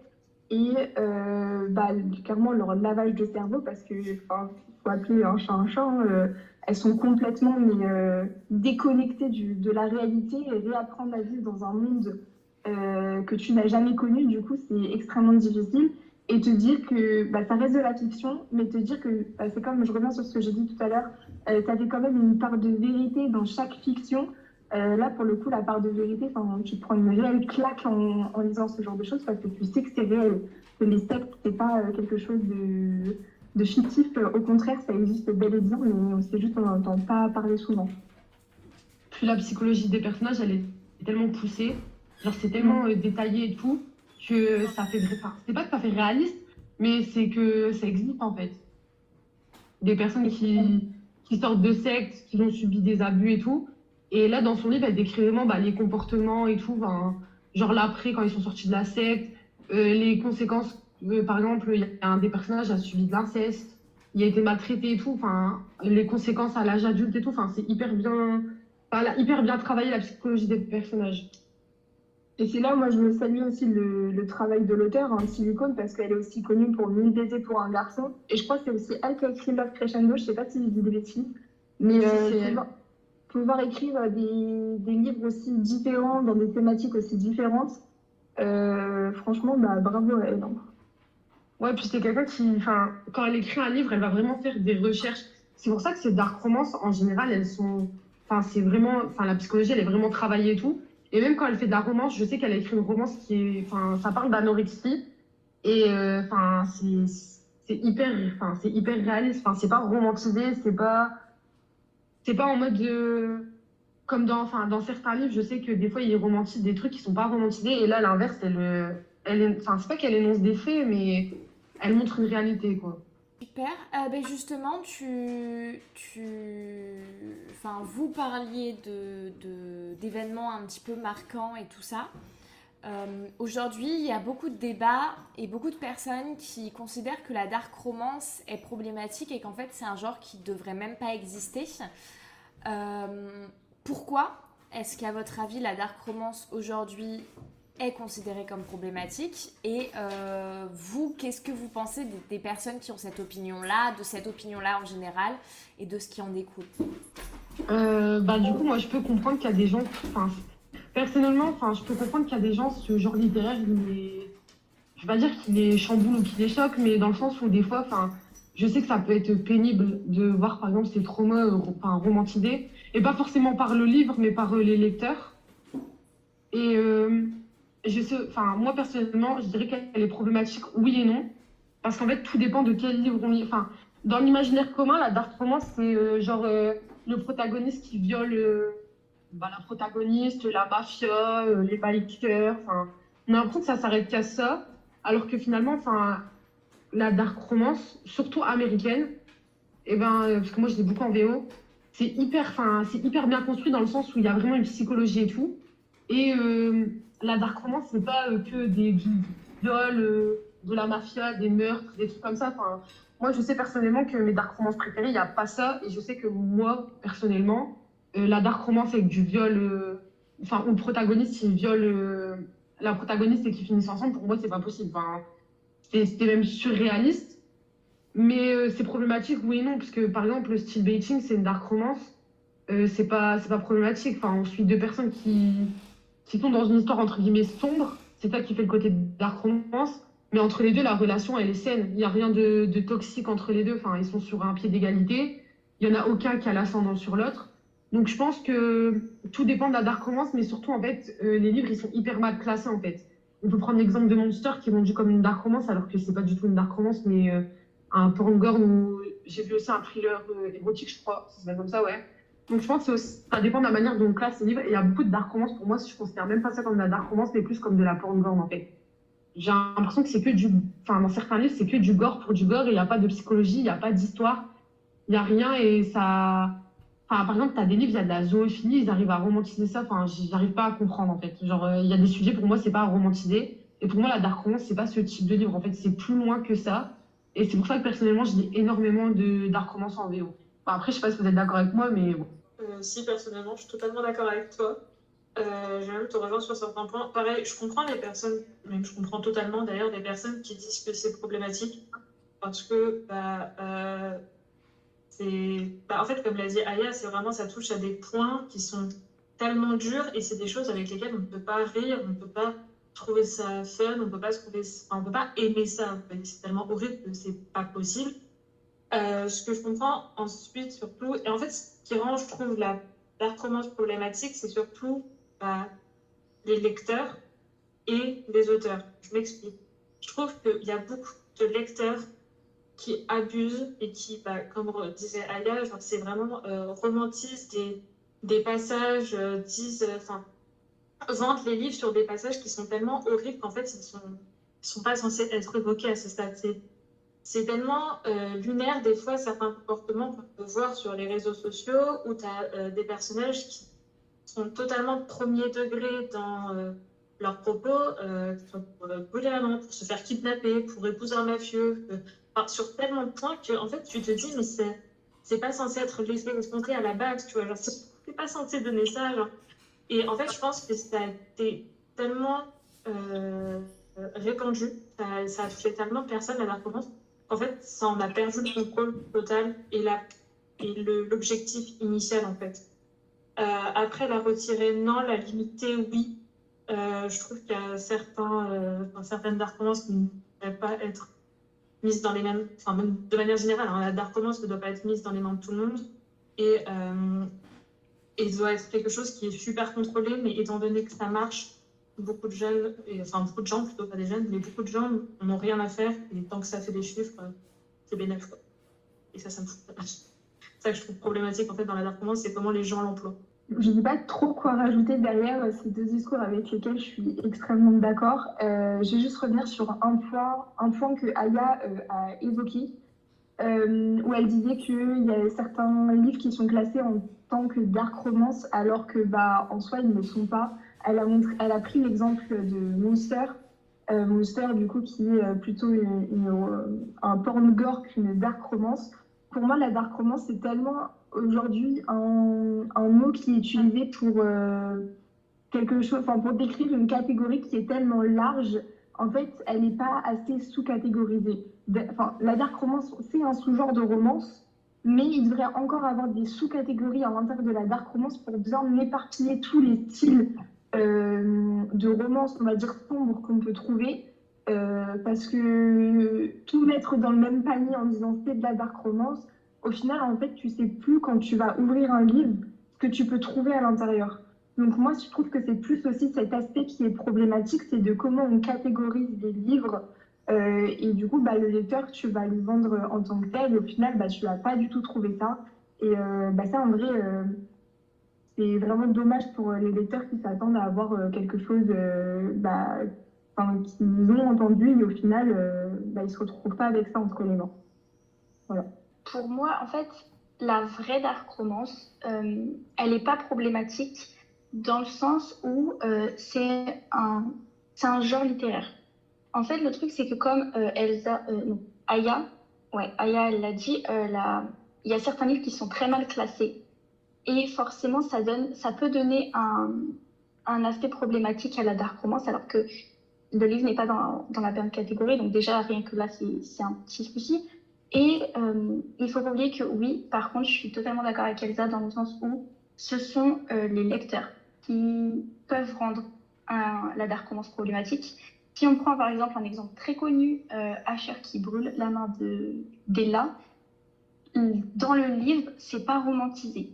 et euh, bah, clairement leur lavage de cerveau parce que faut appeler un chat un chat. hein, euh, elles sont complètement euh, déconnectées de la réalité et réapprendre à vivre dans un monde que tu n'as jamais connu, du coup, c'est extrêmement difficile. Et te dire que bah, ça reste de la fiction, mais te dire que bah, c'est comme, je reviens sur ce que j'ai dit tout à l'heure, tu avais quand même une part de vérité dans chaque fiction. Euh, là, pour le coup, la part de vérité, tu prends une réelle claque en, en lisant ce genre de choses parce que tu sais que c'est réel, que les sectes, c'est pas euh, quelque chose de, de fictif. Au contraire, ça existe bel et bien, mais c'est juste qu'on n'entend pas parler souvent. Puis la psychologie des personnages, elle est tellement poussée. Genre, c'est tellement euh, détaillé et tout que ça fait. Enfin, c'est pas que ça fait réaliste, mais c'est que ça existe en fait. Des personnes qui, qui sortent de sectes, qui ont subi des abus et tout. Et là, dans son livre, elle décrit vraiment bah, les comportements et tout. enfin, genre l'après, quand ils sont sortis de la secte, euh, les conséquences. euh, par exemple, il y a un des personnages qui a subi de l'inceste. il a été maltraité et tout. Enfin, les conséquences à l'âge adulte et tout. Enfin, c'est hyper bien, enfin, elle a hyper bien travaillé la psychologie des personnages. Et c'est là, moi, je me salue aussi le, le travail de l'auteur, hein, Silicone, parce qu'elle est aussi connue pour Mille baiser pour un garçon. Et je crois que c'est aussi elle qui a écrit Love Crescendo, je sais pas si je dis des bêtises. Mais euh. Pouvoir, écrire des, livres aussi différents, dans des thématiques aussi différentes, euh, franchement, bah, bravo à elle. hein. Ouais, puis c'est quelqu'un qui, quand elle écrit un livre, elle va vraiment faire des recherches. C'est pour ça que ces dark romances, en général, elles sont, enfin, c'est vraiment, enfin, la psychologie, elle est vraiment travaillée et tout. Et même quand elle fait de romance, je sais qu'elle a écrit une romance qui est, enfin, ça parle d'anorexie. Et, euh, enfin, c'est, c'est hyper, enfin, c'est hyper réaliste. Enfin, c'est pas romantisé, c'est pas, c'est pas en mode, euh, comme dans, enfin, dans certains livres, je sais que des fois, ils romantisent des trucs qui sont pas romantisés. Et là, l'inverse, elle, euh, elle, enfin, c'est pas qu'elle énonce des faits, mais elle montre une réalité, quoi. Super. Euh, ben justement, tu, tu, enfin, vous parliez de, de- d'événements un petit peu marquants et tout ça. Euh, aujourd'hui, il y a beaucoup de débats et beaucoup de personnes qui considèrent que la dark romance est problématique et qu'en fait, c'est un genre qui devrait même pas exister. Euh, pourquoi est-ce qu'à votre avis, la dark romance aujourd'hui est considérée comme problématique. Et euh, vous, qu'est-ce que vous pensez des, des personnes qui ont cette opinion-là, de cette opinion-là en général, et de ce qui en découle? Euh, bah, du coup, moi, je peux comprendre qu'il y a des gens. Personnellement, je peux comprendre qu'il y a des gens, ce genre littéraire, il est. Je vais pas dire qu'il les chamboule ou qu'il les choque, mais dans le sens où des fois, je sais que ça peut être pénible de voir, par exemple, ces traumas euh, enfin, romantisés, et pas forcément par le livre, mais par euh, les lecteurs. Et euh, je sais, moi, personnellement, je dirais qu'elle est problématique, oui et non, parce qu'en fait, tout dépend de quel livre on lit. Dans l'imaginaire commun, la dark romance, c'est genre. le protagoniste qui viole bah, la protagoniste, la mafia, euh, les bikers. On a l'impression que ça s'arrête qu'à ça, alors que finalement, la dark romance, surtout américaine, et ben, euh, parce que moi je l'ai beaucoup en VO, c'est hyper, hyper bien construit dans le sens où il y a vraiment une psychologie et tout. Et euh, la dark romance, c'est pas que des vi- viols, de la mafia, des meurtres, des trucs comme ça. Moi, je sais personnellement que mes dark romances préférées, il n'y a pas ça. Et je sais que moi, personnellement, euh, la dark romance avec du viol, euh, enfin, où le protagoniste, il viole euh, la protagoniste et qu'ils finissent ensemble, pour moi, c'est pas possible. C'était même surréaliste. Mais c'est problématique, oui et non, parce que par exemple, le style baiting, c'est une dark romance. C'est pas, pas problématique. Enfin, on suit deux personnes qui, qui sont dans une histoire entre guillemets sombre. C'est ça qui fait le côté dark romance. Mais entre les deux, la relation, elle est saine. Il n'y a rien de, de toxique entre les deux. Enfin, ils sont sur un pied d'égalité. Il n'y en a aucun qui a l'ascendant sur l'autre. Donc, je pense que tout dépend de la dark romance, mais surtout, en fait, euh, les livres, ils sont hyper mal classés, en fait. On peut prendre l'exemple de Monster, qui est vendu comme une dark romance, alors que c'est pas du tout une dark romance, mais euh, un porn où j'ai vu aussi un thriller euh, érotique, je crois. Ça s'appelle comme ça, ouais. Donc, je pense que ça dépend de la manière dont on classe les livres. Il y a beaucoup de dark romance. Pour moi, je considère même pas ça comme de la dark romance, mais plus comme de la porn en fait j'ai l'impression que c'est que du. Enfin, dans certains livres, c'est que du gore pour du gore il n'y a pas de psychologie, il n'y a pas d'histoire, il n'y a rien et ça. Par exemple, tu as des livres, il y a de la zoophilie, ils arrivent à romantiser ça. Enfin, j'arrive pas à comprendre en fait. Genre, euh, il y a des sujets pour moi, c'est pas à romantiser. Et pour moi, la dark romance, c'est pas ce type de livre. En fait, c'est plus loin que ça. Et c'est pour ça que personnellement, je lis énormément de dark romance en VO. Après, je sais pas si vous êtes d'accord avec moi, mais bon. Euh, si, personnellement, je suis totalement d'accord avec toi. Euh, J'ai même te rejoindre sur certains points. Pareil, je comprends les personnes, même je comprends totalement d'ailleurs des personnes qui disent que c'est problématique parce que, bah, euh, bah, en fait, comme l'a dit Aya, c'est vraiment ça touche à des points qui sont tellement durs et c'est des choses avec lesquelles on ne peut pas rire, on ne peut pas trouver ça fun, on peut pas trouver, enfin, on peut pas aimer ça. C'est tellement horrible que c'est pas possible. Euh, ce que je comprends ensuite surtout, et en fait, ce qui rend, je trouve, la dark romance problématique, c'est surtout bah, les lecteurs et les auteurs. Je m'explique. Je trouve qu'il y a beaucoup de lecteurs qui abusent et qui, bah, comme disait Aya, c'est vraiment euh, romantisent des, passages, euh, euh, vendent les livres sur des passages qui sont tellement horribles qu'en fait, ils ne sont, pas censés être évoqués à ce stade. C'est tellement euh, lunaire des fois certains comportements qu'on peut voir sur les réseaux sociaux où tu as des personnages qui sont totalement premier degré dans euh, leurs propos, euh, pour euh, brûler la main, pour se faire kidnapper, pour épouser un mafieux, euh, sur tellement de points que en fait tu te dis mais c'est c'est pas censé être l'effet escompté à la base, tu vois, genre c'est pas censé donner ça. Et en fait, je pense que ça a été tellement euh, répandu, ça, a fait tellement personne à la recommence, qu'en fait, ça en a perdu le contrôle total et la et l'objectif initial en fait. Euh, après la retirer, non, la limiter, oui. Euh, je trouve qu'il y a certains, certaines dark romances qui ne devraient pas être mises dans les mêmes, enfin de manière générale, hein, la dark romance ne doit pas être mise dans les mains de tout le monde et, euh, doit être quelque chose qui est super contrôlé, mais étant donné que ça marche, beaucoup de jeunes, enfin beaucoup de gens plutôt pas des jeunes, mais beaucoup de gens n'ont rien à faire et tant que ça fait des chiffres, euh, c'est bénéfique. Et ça, ça me fout. C'est ça que je trouve problématique en fait dans la dark romance, c'est comment les gens l'emploient. Je ne sais pas trop quoi rajouter derrière euh, ces deux discours avec lesquels je suis extrêmement d'accord. Euh, je vais juste revenir sur un point, un point que Aya euh, a évoqué, où elle disait qu'il y a certains livres qui sont classés en tant que dark romance, alors que bah, en soi, ils ne le sont pas. Elle a, pris l'exemple de Monster. Monster, du coup, qui est plutôt un porn gore qu'une dark romance. Pour moi, la dark romance, c'est tellement aujourd'hui un, mot qui est utilisé pour euh, quelque chose, enfin pour décrire une catégorie qui est tellement large. En fait, elle n'est pas assez sous-catégorisée. Enfin, la dark romance, c'est un sous-genre de romance, mais il devrait encore avoir des sous-catégories à l'intérieur de la dark romance pour bien éparpiller tous les styles euh, de romance, on va dire sombre qu'on peut trouver. Euh, parce que tout mettre dans le même panier en disant c'est de la dark romance, au final, en fait, tu sais plus quand tu vas ouvrir un livre ce que tu peux trouver à l'intérieur. Donc moi, je trouve que c'est plus aussi cet aspect qui est problématique, c'est de comment on catégorise les livres. Euh, et du coup, bah, le lecteur, tu vas lui vendre en tant que tel. Au final, bah, tu vas pas du tout trouver ça. Et euh, bah, ça, en vrai, euh, c'est vraiment dommage pour les lecteurs qui s'attendent à avoir quelque chose bah, qu'ils ont entendu. Et au final, ils se retrouvent pas avec ça entre les mains. Pour moi, en fait, la vraie dark romance, euh, elle n'est pas problématique dans le sens où euh, c'est un, genre littéraire. En fait, le truc, c'est que comme euh, Elsa, non, Aya, ouais, Aya, elle l'a dit, il y a certains livres qui sont très mal classés. Et forcément, ça, donne, ça peut donner un, aspect problématique à la dark romance, alors que le livre n'est pas dans, dans la bonne catégorie. Donc déjà, rien que là, c'est un petit souci. Et euh, il faut pas oublier que oui, par contre, je suis totalement d'accord avec Elsa dans le sens où ce sont euh, les lecteurs qui peuvent rendre la dark romance problématique. Si on prend par exemple un exemple très connu, euh, Asher qui brûle la main de d'Ella, dans le livre, c'est pas romantisé.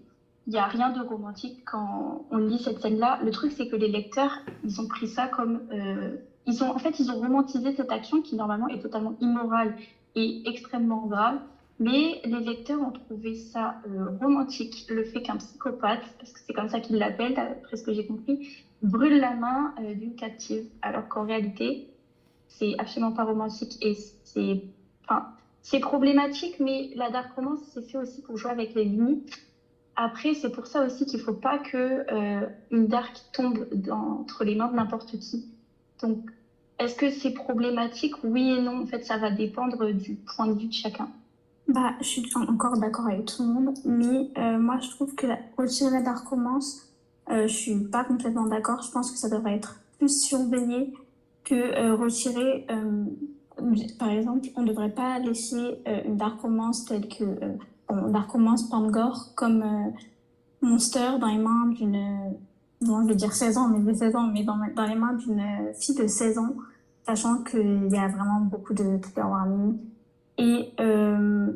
Il n'y a rien de romantique quand on lit cette scène-là. Le truc, c'est que les lecteurs, ils ont pris ça comme... euh, ils ont, en fait, ils ont romantisé cette action qui, normalement, est totalement immorale et extrêmement grave. Mais les lecteurs ont trouvé ça euh, romantique, le fait qu'un psychopathe, parce que c'est comme ça qu'ils l'appellent, d'après ce que j'ai compris, brûle la main euh, d'une captive, alors qu'en réalité, c'est absolument pas romantique et c'est, enfin, c'est problématique, mais la dark romance, c'est fait aussi pour jouer avec les limites. Après, c'est pour ça aussi qu'il faut pas que euh, une dark tombe dans- entre les mains de n'importe qui. Donc, est-ce que c'est problématique? Oui et non. En fait, ça va dépendre du point de vue de chacun. Bah, je suis encore d'accord avec tout le monde, mais euh, moi je trouve que la, retirer la romance, euh, je suis pas complètement d'accord. Je pense que ça devrait être plus surveillé que euh, retirer. euh, par exemple, on ne devrait pas laisser euh, une dark romance telle que euh, bon, dark romance Pangor comme euh, Monster dans les mains d'une, bon, je vais dire 16 ans, mais de 16 ans, mais dans les mains d'une fille de 16 ans, sachant qu'il y a vraiment beaucoup de trigger warning. Et euh,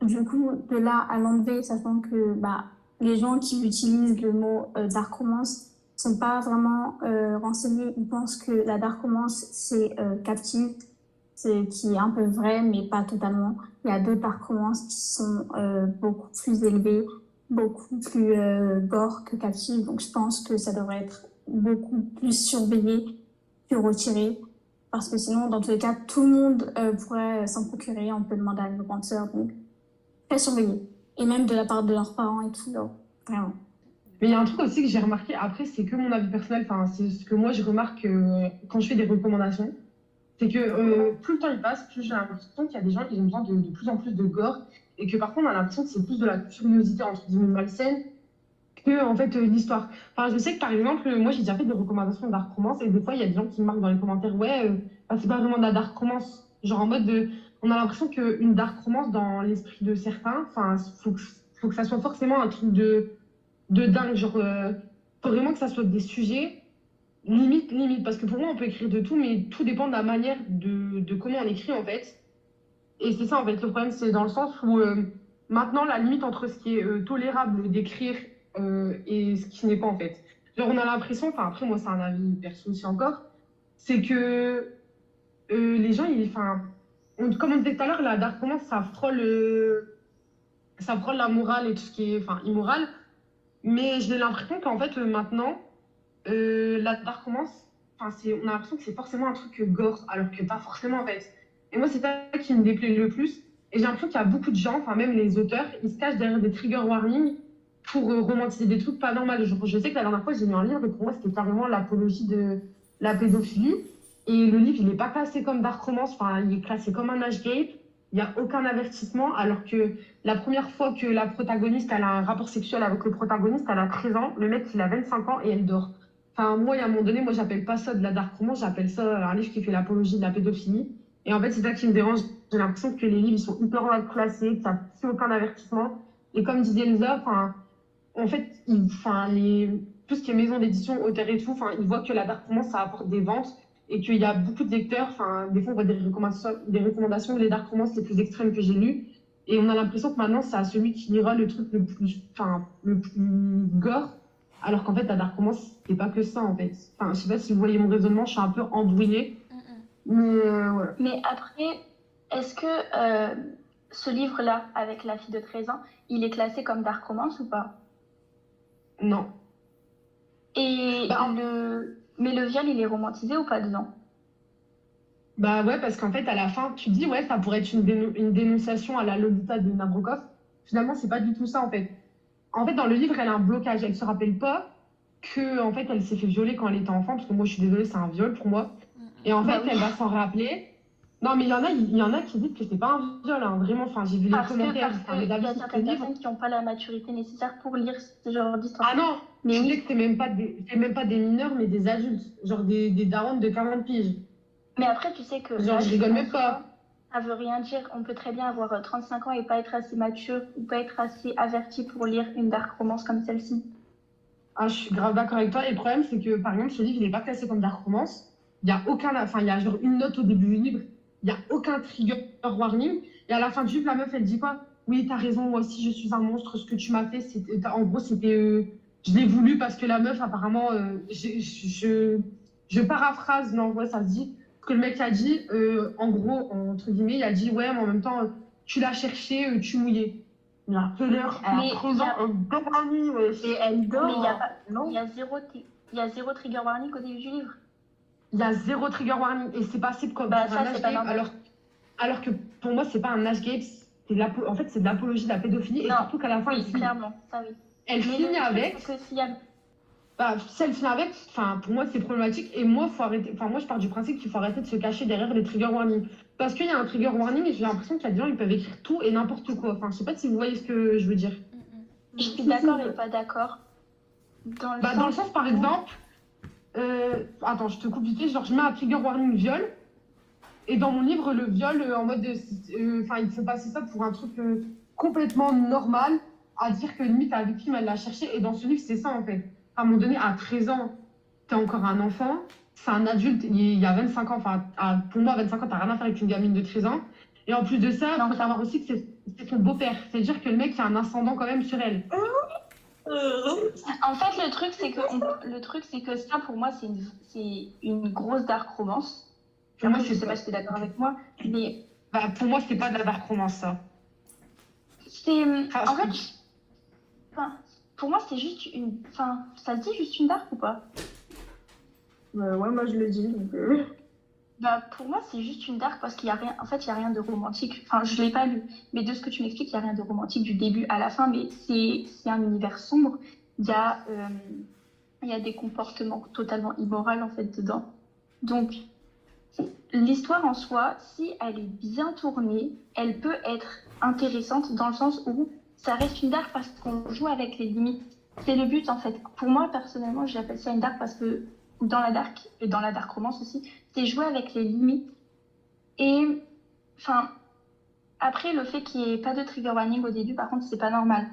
du coup, de là à l'enlever, sachant que bah, les gens qui utilisent le mot euh, dark romance sont pas vraiment euh, renseignés. Ils pensent que la dark romance, c'est captive, c'est qui est un peu vrai, mais pas totalement. Il y a d'autres dark romances qui sont beaucoup plus élevées, beaucoup plus gore que captive. Donc je pense que ça devrait être beaucoup plus surveillé que retiré. Parce que sinon, dans tous les cas, tout le monde euh, pourrait s'en procurer. On peut demander à une grande sœur. Donc, très surveillé. Et même de la part de leurs parents et tout. vraiment. Mais il y a un truc aussi que j'ai remarqué, après, c'est que mon avis personnel, c'est ce que moi je remarque euh, quand je fais des recommandations. C'est que euh, plus le temps il passe, plus j'ai l'impression qu'il y a des gens qui ont besoin de, plus en plus de gore et que par contre on a l'impression que c'est plus de la curiosité entre guillemets malsaine que en fait euh, l'histoire. Enfin, je sais que par exemple, moi j'ai déjà fait des recommandations de dark romance et des fois il y a des gens qui me marquent dans les commentaires, ouais, euh, c'est pas vraiment de la dark romance, genre en mode de, on a l'impression qu'une dark romance dans l'esprit de certains, enfin, faut que, faut que ça soit forcément un truc de, de dingue, genre, euh, faut vraiment que ça soit des sujets limite, limite, parce que pour moi on peut écrire de tout, mais tout dépend de la manière de, de comment on écrit en fait. Et c'est ça en fait le problème, c'est dans le sens où euh, maintenant la limite entre ce qui est euh, tolérable d'écrire euh, et ce qui n'est pas en fait. Genre on a l'impression, enfin après moi c'est un avis perso aussi encore, c'est que euh, les gens, enfin, comme on disait tout à l'heure, la dark romance ça frôle, euh, ça frôle la morale et tout ce qui est immoral, mais j'ai l'impression qu'en fait maintenant la dark romance, on a l'impression que c'est forcément un truc gore, alors que pas forcément en fait. Et moi c'est ça qui me déplaît le plus. Et j'ai l'impression qu'il y a beaucoup de gens, enfin même les auteurs, ils se cachent derrière des trigger warnings pour euh, romantiser des trucs pas normaux. Je, je sais que la dernière fois, j'ai lu un livre et pour moi, c'était carrément l'apologie de la pédophilie. Et le livre, il n'est pas classé comme dark romance, enfin, il est classé comme un age gape. Il n'y a aucun avertissement, alors que la première fois que la protagoniste a un rapport sexuel avec le protagoniste, elle a 13 ans, le mec, il a 25 ans et elle dort. Enfin, moi, a un moment donné, moi, j'appelle pas ça de la dark romance, j'appelle ça un livre qui fait l'apologie de la pédophilie. Et en fait, c'est ça qui me dérange. J'ai l'impression que les livres, ils sont hyper mal classés, qu'il n'y a plus aucun avertissement. Et comme disait Elsa, enfin, en fait, ils- les, tout ce qui est maison d'édition, auteur et tout, ils voient que la dark romance, ça apporte des ventes et qu'il y a beaucoup de lecteurs, des fois, on voit des recommandations, des recommandations les dark romances les plus extrêmes que j'ai lues. Et on a l'impression que maintenant, c'est à celui qui lira le truc le plus, le plus gore. Alors qu'en fait, la dark romance, c'est pas que ça, en fait. Enfin, je sais pas si vous voyez mon raisonnement, je suis un peu embrouillée. Mm, mm. Mais euh. Mais après, est-ce que euh, ce livre-là, avec la fille de 13 ans, il est classé comme dark romance ou pas? Non. Et Bah, le... Mais le viol, il est romantisé ou pas dedans? Bah ouais, parce qu'en fait, à la fin, tu dis, ouais, ça pourrait être une, déno- une dénonciation à la Lolita de Nabokov. Finalement, c'est pas du tout ça, en fait. En fait, dans le livre, elle a un blocage. Elle se rappelle pas que, en fait, elle s'est fait violer quand elle était enfant, parce que moi, je suis désolée, c'est un viol pour moi. Mm. Et en fait, Bah oui. elle va s'en rappeler. Non, mais il y en a, il y en a qui disent que c'est pas un viol, hein, vraiment. Enfin, j'ai vu les Parce que, commentaires, parce que les il y a certaines personnes qui n'ont pas la maturité nécessaire pour lire ce genre d'histoire. Ah non, mais je oui. sais que c'est même pas des, c'est même pas des mineurs, mais des adultes, genre des, des darons de 40 piges. Mais après, tu sais que Genre, je rigole même pas. ça veut rien dire. On peut très bien avoir euh, 35 ans et pas être assez mature ou pas être assez averti pour lire une dark romance comme celle-ci. Ah, je suis grave d'accord avec toi. Et le problème, c'est que, par exemple, ce livre, il n'est pas classé comme dark romance. Il y a aucun, enfin, il y a genre une note au début du livre. Il n'y a aucun trigger warning. Et à la fin du livre, la meuf, elle dit quoi? Oui, t'as raison, moi aussi, je suis un monstre. Ce que tu m'as fait, c'était, en gros, c'était, euh, je l'ai voulu parce que la meuf, apparemment, euh, je, je, je, paraphrase, non, ouais, ça se dit. Ce que le mec a dit, euh, en gros, entre guillemets, il a dit, ouais, mais en même temps, tu l'as cherché, euh, tu mouillais. Il a quelle heure Elle Mais a 13 ans, elle dort la nuit, ouais. Et elle dort. Mais y a zéro, il y a zéro trigger warning au début du livre. Il y a zéro trigger warning et c'est passé comme Bah, un age alors, alors que pour moi, c'est pas un âge l'apo- en fait, c'est de l'apologie de la pédophilie et surtout qu'à la fin, Oui, elle finit, clairement, ça oui. elle Mais finit avec, a- bah, si elle finit avec, enfin, pour moi, c'est problématique et moi, faut arrêter, enfin, moi, je pars du principe qu'il faut arrêter de se cacher derrière les trigger warnings. Parce qu'il y a un trigger warning et j'ai l'impression qu'il y a des gens, ils peuvent écrire tout et n'importe quoi. Enfin, je sais pas si vous voyez ce que je veux dire. Mm, mm. Je suis d'accord et pas d'accord. Dans le Bah, dans le sens par exemple, euh, attends, je te coupe vite genre, je mets un trigger warning viol, et dans mon livre, le viol, euh, en mode, euh, enfin, il faut passer ça pour un truc euh, complètement normal, à dire que limite, la victime, elle l'a cherché, et dans ce livre, c'est ça, en fait. À un moment donné, à 13 ans, t'es encore un enfant, c'est un adulte, il y a 25 ans, enfin, pour moi, 25 ans, t'as rien à faire avec une gamine de 13 ans, et en plus de ça, il faut savoir aussi que c'est son beau-père, c'est-à-dire que le mec, il a un ascendant quand même sur elle. En fait, le truc, c'est que, on- le truc, c'est que ça, pour moi, c'est une, c'est une grosse dark romance. Pour moi, je c'est sais pas si tu es d'accord avec moi, mais Bah, pour moi, c'est pas de la dark romance, ça. c'est. Ah, en je- fait, enfin, pour moi, c'est juste une. Enfin, ça se dit juste une dark ou pas? Bah, ouais, moi je le dis. Donc, euh, Bah, pour moi, c'est juste une dark parce qu'il y a rien. En fait, il y a rien de romantique. Enfin, je l'ai pas lu, mais de ce que tu m'expliques, il y a rien de romantique du début à la fin. Mais c'est c'est un univers sombre. Il y a euh, il y a des comportements totalement immoraux en fait dedans. Donc, l'histoire en soi, si elle est bien tournée, elle peut être intéressante dans le sens où ça reste une dark parce qu'on joue avec les limites. C'est le but en fait. Pour moi personnellement, j'appelle ça une dark parce que dans la dark et dans la dark romance aussi, c'est jouer avec les limites. Et enfin, après le fait qu'il n'y ait pas de trigger warning au début, par contre, c'est pas normal.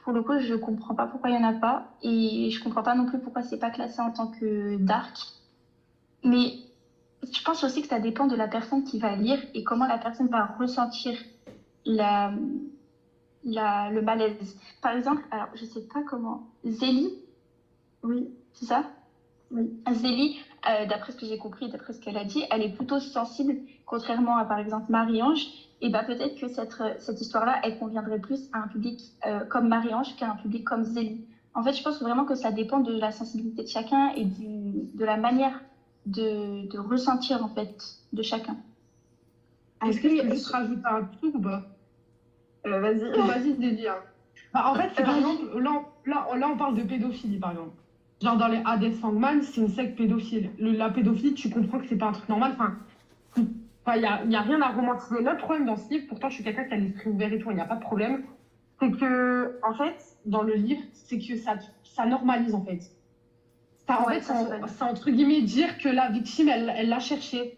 Pour le coup, je comprends pas pourquoi il y en a pas et je comprends pas non plus pourquoi c'est pas classé en tant que dark. Mais je pense aussi que ça dépend de la personne qui va lire et comment la personne va ressentir la, le malaise. Par exemple, alors je sais pas comment, Zélie, oui, c'est ça? Oui. Zélie, euh, d'après ce que j'ai compris, d'après ce qu'elle a dit, elle est plutôt sensible, contrairement à par exemple Marie-Ange. Et bah peut-être que cette, cette histoire-là, elle conviendrait plus à un public euh, comme Marie-Ange qu'à un public comme Zélie. En fait, je pense vraiment que ça dépend de la sensibilité de chacun et du, de la manière de, de ressentir en fait de chacun. Est-ce que je peux juste rajouter un truc ou pas? Euh, Vas-y. Vas-y, Dédi. hein. Bah, en fait, c'est par exemple, là, là, on parle de pédophilie, par exemple. Genre, dans les Hades Fangman, c'est une secte pédophile. Le- la pédophilie, tu comprends que c'est pas un truc normal. Enfin, il n'y a, y a rien à romantiser. Le problème dans ce livre, pourtant, je suis quelqu'un qui a l'esprit ouvert et tout, il n'y a pas de problème. C'est que, en fait, dans le livre, c'est que ça, ça normalise, en fait. Ça, en Ouais, fait, c'est entre guillemets dire que la victime, elle l'a cherché.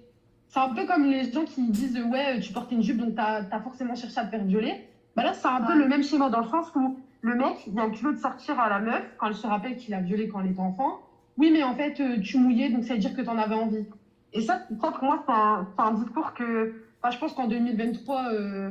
C'est un peu comme les gens qui disent ouais, tu portais une jupe donc t'as as forcément cherché à te faire violer. Bah là, c'est un peu le même schéma dans le sens où le mec a le culot de sortir à la meuf quand elle se rappelle qu'il a violé quand elle était enfant. Oui, mais en fait, euh, tu mouillais donc ça veut dire que t'en avais envie. Et ça, ça, pour moi, c'est un, discours que je pense qu'en 2023, euh,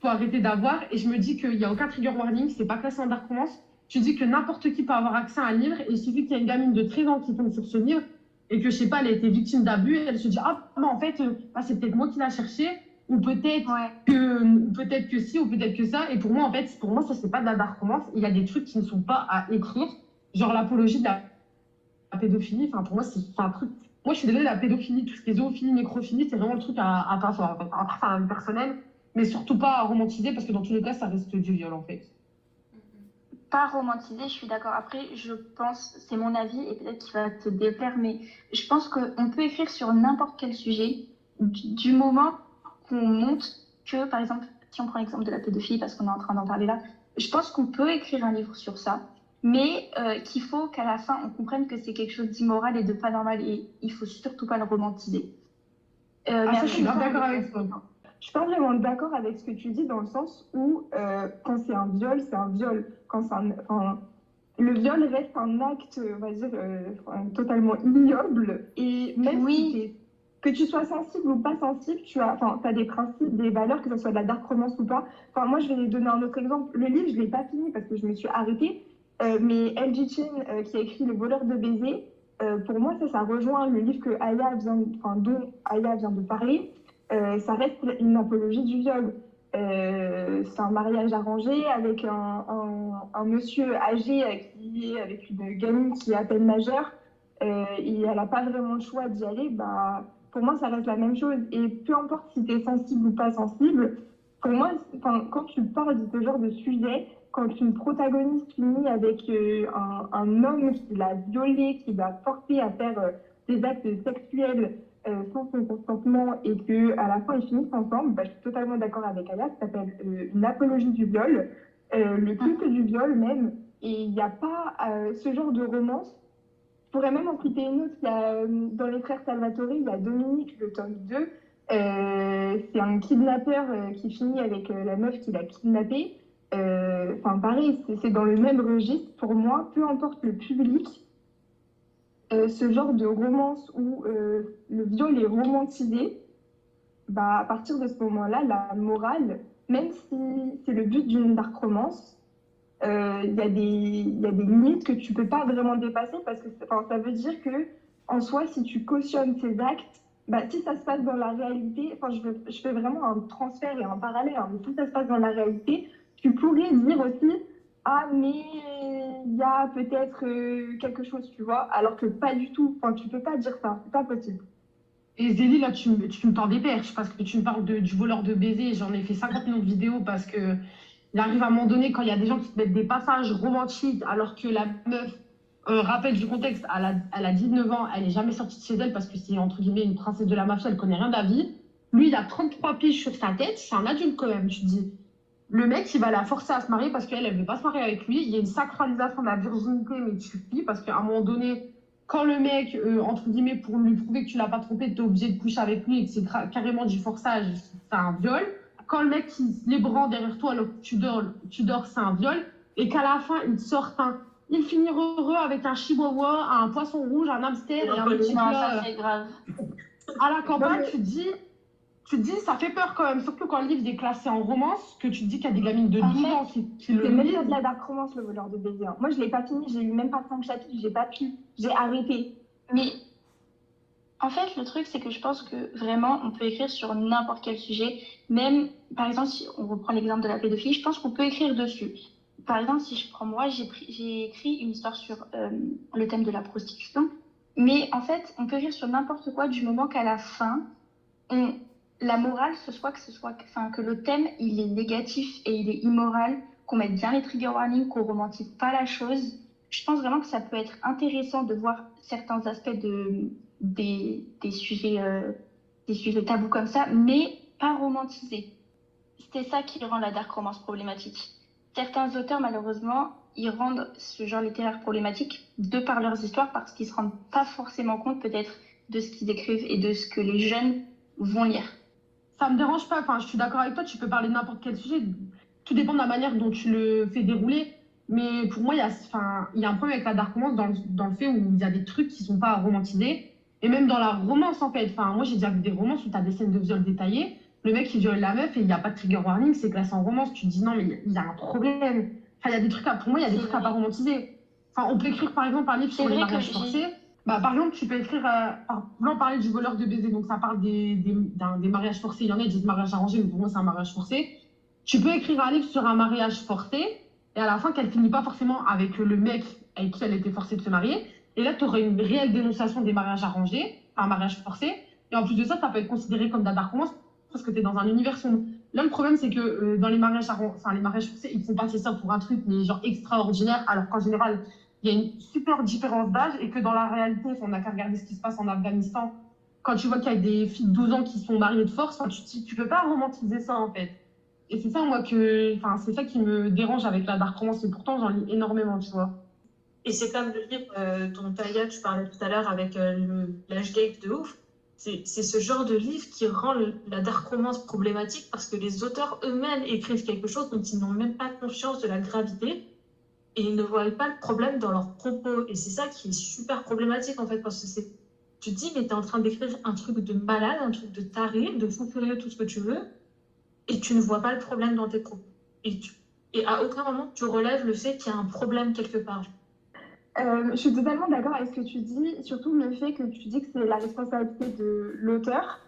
faut arrêter d'avoir. Et je me dis qu'il n'y a aucun trigger warning, c'est pas classé en dark romance. Je dis que n'importe qui peut avoir accès à un livre et il suffit qu'il y ait une gamine de 13 ans qui tombe sur ce livre et que, je sais pas, elle a été victime d'abus et elle se dit Ah, bah, en fait, euh, bah, c'est peut-être moi qui l'a cherché ou peut-être Ouais. que peut-être que si ou peut-être que ça. Et pour moi, en fait, pour moi, ça, c'est pas de la dark romance. Il y a des trucs qui ne sont pas à écrire, genre l'apologie de la, la pédophilie. Enfin, pour moi, c'est un truc. Moi, je suis désolée, la pédophilie, tout ce qui est zoophilie, nécrophilie, c'est vraiment le truc à, à personnel, mais surtout pas à romantiser parce que dans tous les cas, ça reste du viol, en fait. Pas romantisé, je suis d'accord. Après, je pense, c'est mon avis et peut-être qu'il va te déplaire, mais je pense qu'on peut écrire sur n'importe quel sujet du moment qu'on montre que, par exemple, si on prend l'exemple de la pédophilie, parce qu'on est en train d'en parler là, je pense qu'on peut écrire un livre sur ça, mais euh, qu'il faut qu'à la fin, on comprenne que c'est quelque chose d'immoral et de pas normal et il faut surtout pas le romantiser. Euh, Ah, mais ça, je suis d'accord avec toi. Je suis pas vraiment d'accord avec ce que tu dis dans le sens où euh, quand c'est un viol, c'est un viol. Quand c'est un, enfin, le viol reste un acte, on va dire, totalement ignoble. Et même Oui. si que tu sois sensible ou pas sensible, tu as, des principes, des valeurs, que ce soit de la dark romance ou pas. Enfin, moi, je vais donner un autre exemple. Le livre, je l'ai pas fini parce que je me suis arrêtée. Euh, mais LG Chen, euh, qui a écrit Le voleur de baisers, euh, pour moi, ça, ça rejoint le livre que Aya vient, enfin, dont Aya vient de parler. Euh, ça reste une apologie du viol. C'est un mariage arrangé avec un, monsieur âgé qui avec une gamine qui est à peine majeure et elle n'a pas vraiment le choix d'y aller. Bah, pour moi, ça reste la même chose. Et peu importe si tu es sensible ou pas sensible, pour moi, quand tu parles de ce genre de sujet, quand une protagoniste finit avec euh, un, un homme qui l'a violée, qui l'a forcée à faire euh, des actes sexuels euh, sans son consentement et que à la fin ils finissent ensemble, bah, je suis totalement d'accord avec Aya, ça s'appelle une apologie du viol, le culte du viol même, et il n'y a pas ce genre de romance. Pourrais même en citer une autre, il a, euh, dans les frères Salvatore, il y a Dominique, le tome 2, euh, c'est un kidnappeur euh, qui finit avec euh, la meuf qui l'a kidnappé. Euh, Enfin, pareil, c'est- dans le même registre. Pour moi, peu importe le public, ce genre de romance où le viol est romantisé, bah, à partir de ce moment-là, la morale, même si c'est le but d'une dark romance, euh, il y, des- il y a des limites que tu peux pas vraiment dépasser parce que ça veut dire que en soi, si tu cautionnes ces actes, bah, si ça se passe dans la réalité, enfin, je, je fais vraiment un transfert et un parallèle, hein, mais si ça se passe dans la réalité, tu pourrais dire aussi ah mais il y a peut-être euh, quelque chose, tu vois, alors que pas du tout. Enfin, tu peux pas dire ça, c'est pas possible. Et Zélie, là, tu, me- tu me tends des perches parce que tu me parles de- du voleur de baiser. J'en ai fait 50 millions de vidéos parce que il arrive à un moment donné, quand il y a des gens qui te mettent des passages romantiques alors que la meuf, euh, rappel du contexte, elle a, elle a 19 ans, elle est jamais sortie de chez elle parce que c'est entre guillemets une princesse de la mafia, elle connaît rien de la vie. Lui, il a 33 piges sur sa tête, c'est un adulte quand même, tu te dis. Le mec, il va la forcer à se marier parce qu'elle, elle veut pas se marier avec lui. Il y a une sacralisation de la virginité, mais tu flippes parce qu'à un moment donné, quand le mec, euh, entre guillemets, pour lui prouver que tu l'as pas trompé, tu es obligé de coucher avec lui et que c'est carrément du forçage, c'est un viol. Quand le mec, il se lébran derrière toi alors que tu dors, tu dors c'est un viol. Et qu'à la fin, il te sort un. Il finit heureux avec un chihuahua, un poisson rouge, un hamster et un petit grave. à la campagne, Non, mais- tu te dis, tu te dis, ça fait peur quand même, surtout quand le livre est classé en romance, que tu te dis qu'il y a des gamines de En 12 fait, ans qui, qui le C'est même pas de la dark romance, le voleur de baiser. Moi, je l'ai pas fini, j'ai eu même pas 5 chapitres, j'ai pas pu, j'ai arrêté. Mais en fait, le truc, c'est que je pense que vraiment, on peut écrire sur n'importe quel sujet. Même, par exemple, si on reprend l'exemple de la pédophilie, je pense qu'on peut écrire dessus. Par exemple, si je prends moi, j'ai écrit une histoire sur euh, le thème de la prostitution. Mais en fait, on peut écrire sur n'importe quoi du moment qu'à la fin, la morale, ce soit que ce soit, enfin, que le thème, il est négatif et il est immoral, qu'on mette bien les trigger warnings, qu'on romantise pas la chose. Je pense vraiment que ça peut être intéressant de voir certains aspects de, des, sujets, euh, des sujets tabous comme ça, mais pas romantisés. C'est ça qui rend la dark romance problématique. Certains auteurs, malheureusement, ils rendent ce genre littéraire problématique de par leurs histoires parce qu'ils se rendent pas forcément compte peut-être de ce qu'ils écrivent et de ce que les jeunes vont lire. Ça me dérange pas, enfin, je suis d'accord avec toi, tu peux parler de n'importe quel sujet. Tout dépend de la manière dont tu le fais dérouler. Mais pour moi, il y a, un problème avec la dark romance dans le, dans le fait où il y a des trucs qui sont pas romantisés. Et même dans la romance, en fait. Enfin, moi, j'ai déjà vu des romances où tu as des scènes de viol détaillées. Le mec, il viole la meuf et il n'y a pas de trigger warning, c'est classé en romance. Tu te dis non, mais il y a un problème. Enfin, il y a des trucs à, pour moi, il y a des trucs à pas romantiser. Enfin, on peut écrire par exemple un livre sur les mariages forcés. Bah, par exemple, tu peux écrire. Euh, par- là, on parlait du voleur de baiser, donc ça parle des, des, des mariages forcés. Il y en a qui disent mariage arrangé, mais pour moi, c'est un mariage forcé. Tu peux écrire un livre sur un mariage forcé, et à la fin, qu'elle finit pas forcément avec le mec avec qui elle était forcée de se marier. Et là, tu aurais une réelle dénonciation des mariages arrangés, un mariage forcé. Et en plus de ça, ça peut être considéré comme de la parce que tu es dans un univers sombre. Là, le problème, c'est que euh, dans les mariages, enfin, les mariages forcés, ils font passer ça pour un truc, mais genre extraordinaire, alors qu'en général, il y a une super différence d'âge et que dans la réalité, on n'a qu'à regarder ce qui se passe en Afghanistan. Quand tu vois qu'il y a des filles de 12 ans qui sont mariées de force, tu, dis, tu peux pas romantiser ça en fait. Et c'est ça, moi, que, enfin, c'est ça qui me dérange avec la dark romance. Et pourtant, j'en lis énormément, tu vois. Et c'est comme le livre euh, dont Taya, tu parlais tout à l'heure avec euh, l'âge de ouf. C'est ce genre de livre qui rend la dark romance problématique parce que les auteurs eux-mêmes écrivent quelque chose dont ils n'ont même pas conscience de la gravité et ils ne voient pas le problème dans leurs propos. Et c'est ça qui est super problématique en fait parce que. Tu dis, mais tu es en train d'écrire un truc de malade, un truc de taré, de fou furieux, tout ce que tu veux, et tu ne vois pas le problème dans tes propos. Et à aucun moment tu relèves le fait qu'il y a un problème quelque part. Euh, je suis totalement d'accord avec ce que tu dis, surtout le fait que tu dis que c'est la responsabilité de l'auteur,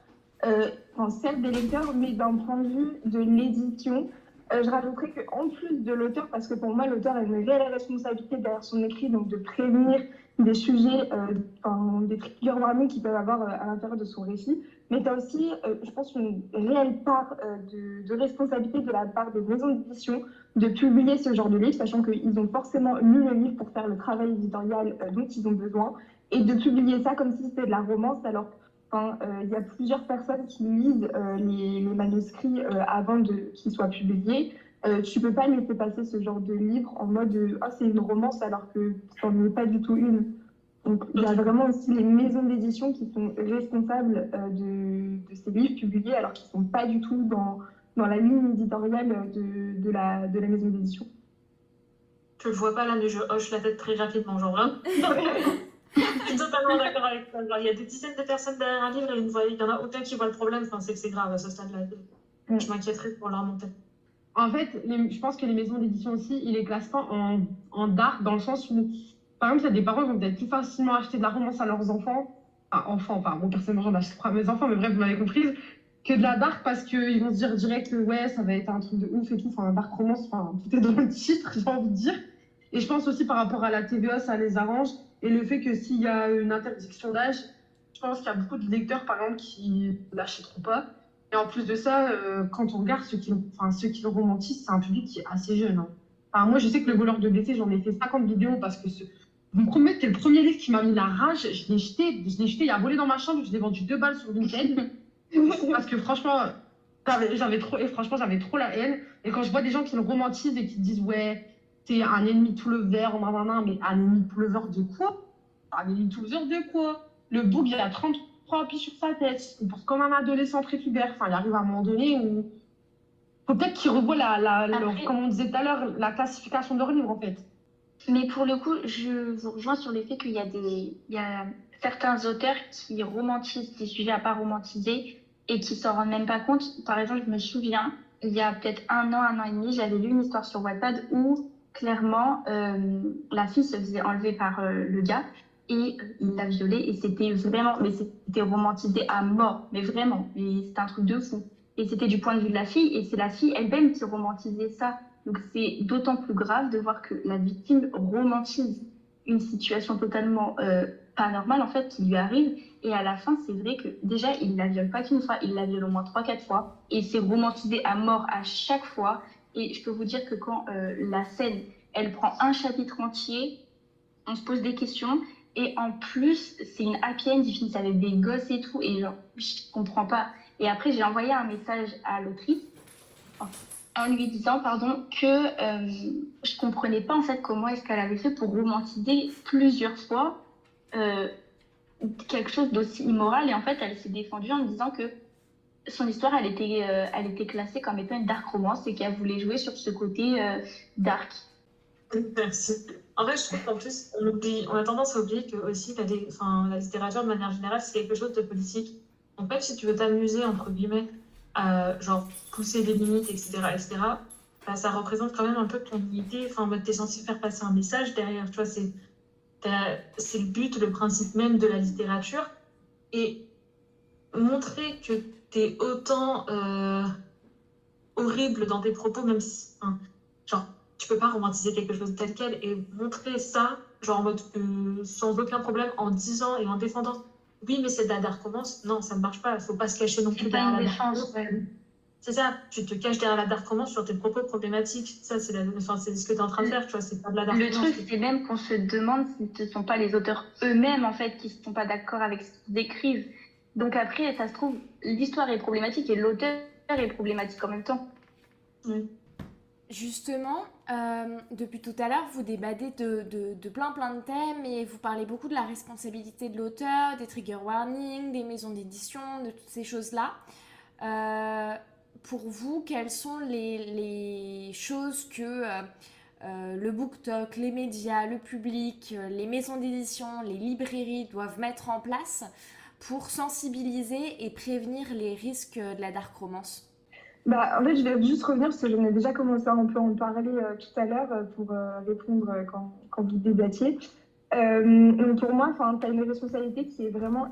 euh, enfin, celle des lecteurs, mais d'un point de vue de l'édition. Euh, je rajouterais qu'en plus de l'auteur, parce que pour moi, l'auteur a une réelle responsabilité derrière son écrit, donc de prévenir des sujets, euh, enfin, des trigger warnings qu'ils peuvent avoir à l'intérieur de son récit, mais tu as aussi, euh, je pense, une réelle part euh, de, responsabilité de la part des maisons d'édition de publier ce genre de livre, sachant qu'ils ont forcément lu le livre pour faire le travail éditorial euh, dont ils ont besoin, et de publier ça comme si c'était de la romance, alors enfin, euh, il y a plusieurs personnes qui lisent les, manuscrits avant qu'ils soient publiés. Tu peux pas laisser passer ce genre de livre en mode ah c'est une romance alors que c'en est pas du tout une. Donc il y a vraiment aussi les maisons d'édition qui sont responsables euh, de, de ces livres publiés alors qu'ils sont pas du tout dans dans la ligne éditoriale de, de, la, de la maison d'édition. Je le vois pas là, mais je hoche la tête très rapidement, genre vraiment. je suis totalement d'accord avec toi. Il y a des dizaines de personnes derrière un livre et une voix- il y en a aucun qui voit le problème. Enfin, c'est que c'est grave à ce stade-là. Mm. Je m'inquiéterais pour leur remonter. En fait, les- je pense que les maisons d'édition aussi, ils les classent pas en, en dark dans le sens où, par exemple, il y a des parents qui vont peut-être plus facilement acheter de la romance à leurs enfants, enfin enfants, bon, personnellement, j'en achète pas à mes enfants, mais bref, vous m'avez comprise, que de la dark parce qu'ils vont se dire direct ouais, ça va être un truc de ouf et tout, enfin, dark romance, enfin, tout est dans le titre, j'ai envie de dire. Et je pense aussi par rapport à la TVA, ça les arrange, et le fait que s'il y a une interdiction d'âge, je pense qu'il y a beaucoup de lecteurs, par exemple, qui l'achèteront pas. Et en plus de ça, euh, quand on regarde ceux qui, enfin, ceux qui le romantisent, c'est un public qui est assez jeune. hein. Moi, je sais que le voleur de BC, j'en ai fait 50 vidéos parce que ce vous me promettez, c'est le premier livre qui m'a mis la rage. Je l'ai jeté, je l'ai jeté, il a volé dans ma chambre, je l'ai vendu deux balles sur Vinted. parce que franchement, j'avais trop, et franchement, j'avais trop la haine. Et quand je vois des gens qui le romantisent et qui disent, ouais, c'est un ennemi tout le vert, nanana, mais un ennemi tout le vert de quoi? Un ennemi tout le vert de quoi? Le bouc, il a 33 pieds sur sa tête. Il pense comme un adolescent prépubère. Enfin, il arrive à un moment donné où. Faut peut-être qu'il revoie la, la, comme on disait tout à l'heure, la classification de leur livre, en fait. Mais pour le coup, je vous rejoins sur le fait qu'il y a des, il y a certains auteurs qui romantisent des sujets à pas romantiser et qui s'en rendent même pas compte. Par exemple, je me souviens, il y a peut-être un an, un an et demi, j'avais lu une histoire sur Wattpad où clairement euh, la fille se faisait enlever par euh, le gars et il l'a violée et c'était vraiment, mais c'était romantisé à mort, mais vraiment, c'était un truc de fou. Et c'était du point de vue de la fille et c'est la fille elle-même qui romantisait ça. Donc c'est d'autant plus grave de voir que la victime romantise une situation totalement euh, pas normale en fait qui lui arrive. Et à la fin c'est vrai que déjà il la viole pas qu'une fois, il la viole au moins trois quatre fois. Et c'est romantisé à mort à chaque fois. Et je peux vous dire que quand euh, la scène elle prend un chapitre entier, on se pose des questions. Et en plus c'est une happy end, ils finissent avec des gosses et tout. Et genre je comprends pas. Et après j'ai envoyé un message à l'autrice en lui disant pardon que euh, je comprenais pas en fait comment est-ce qu'elle avait fait pour romantiser plusieurs fois euh, quelque chose d'aussi immoral et en fait elle s'est défendue en disant que son histoire elle était euh, elle était classée comme étant une dark romance et qu'elle voulait jouer sur ce côté euh, dark Merci. En vrai, je trouve qu'en plus, on, oublie, on a tendance à oublier que aussi la, la littérature, de manière générale, c'est quelque chose de politique. Donc, même si tu veux t'amuser, entre guillemets, genre pousser des limites, etc., etc., bah, ça représente quand même un peu ton unité. Enfin, en mode, t'es censé faire passer un message derrière. Tu vois, c'est c'est le but, le principe même de la littérature. Et montrer que t'es autant euh, horrible dans tes propos, même si. genre, tu peux pas romantiser quelque chose tel quel et montrer ça, genre en mode euh, sans aucun problème, en disant et en défendant. Oui, mais la dark romance. Non, ça ne marche pas. Faut pas se cacher non plus c'est pas derrière une la ouais. C'est ça. Tu te caches derrière la dark romance sur tes propres problématiques. Ça, c'est la... enfin, c'est ce que tu es en train de faire. Tu vois, c'est pas de la dark Le truc, c'est même qu'on se demande si ce ne sont pas les auteurs eux-mêmes, en fait, qui ne sont pas d'accord avec ce qu'ils écrivent. Donc après, ça se trouve, l'histoire est problématique et l'auteur est problématique en même temps. Justement, euh, depuis tout à l'heure, vous débattez de, plein plein de thèmes et vous parlez beaucoup de la responsabilité de l'auteur, des trigger warnings, des maisons d'édition, de toutes ces choses-là. Euh, pour vous, quelles sont les, choses que euh, le BookTok, les médias, le public, les maisons d'édition, les librairies doivent mettre en place pour sensibiliser et prévenir les risques de la dark romance? Bah, en fait, je vais juste revenir parce que j'en ai déjà commencé à un peu en parler euh, tout à l'heure euh, pour euh, répondre quand, quand vous débattiez. Donc pour moi, tu as une responsabilité qui est vraiment.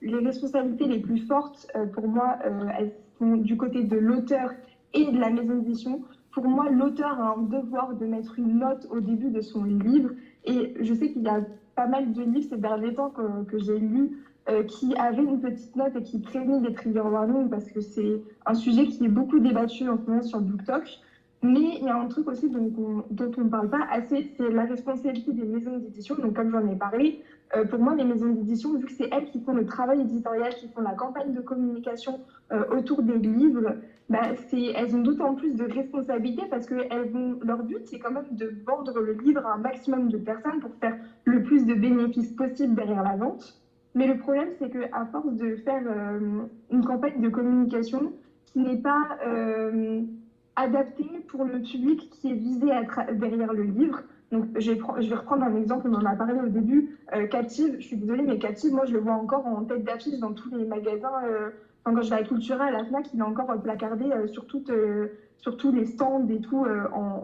Les responsabilités les plus fortes, pour moi, elles sont du côté de l'auteur et de la maison d'édition. Pour moi, l'auteur a un devoir de mettre une note au début de son livre. Et je sais qu'il y a pas mal de livres ces derniers temps que, que j'ai lus euh, qui avaient une petite note et qui prévenaient des trigger warnings parce que c'est un sujet qui est beaucoup débattu en ce moment sur BookTok. Mais il y a un truc aussi dont on ne parle pas assez, c'est la responsabilité des maisons d'édition. Donc comme j'en ai parlé, euh, pour moi, les maisons d'édition, vu que c'est elles qui font le travail éditorial, qui font la campagne de communication euh, autour des livres, bah, elles ont d'autant plus de responsabilité parce que leur but, c'est quand même de vendre le livre à un maximum de personnes pour faire le plus de bénéfices possible derrière la vente. Mais le problème, c'est qu'à force de faire euh, une campagne de communication qui n'est pas euh, adaptée pour le public qui est visé à derrière le livre, donc je vais, reprendre un exemple, on en a parlé au début, euh, Captive, je suis désolée, mais Captive, moi je le vois encore en tête d'affiche dans tous les magasins. quand je vais à Cultura, à la FNAC, il est encore placardé sur, toutes, euh, sur tous les stands et tout,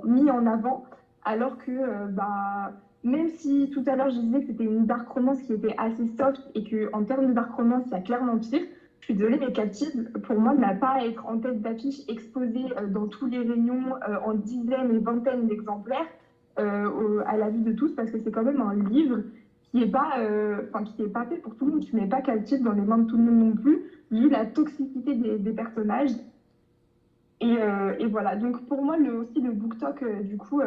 mis en avant, alors que bah, même si tout à l'heure je disais que c'était une dark romance qui était assez soft et qu'en termes de dark romance, il y a clairement pire, je suis désolée, mais Captive, pour moi, n'a pas être en tête d'affiche exposée euh, dans tous les réunions euh, en dizaines et vingtaines d'exemplaires euh, à la vue de tous, parce que c'est quand même un livre qui n'est pas, pas fait pour tout le monde. Tu mets pas Captive dans les mains de tout le monde non plus, vu la toxicité des, personnages. Et, voilà. Donc pour moi, aussi le BookTok, euh, du coup,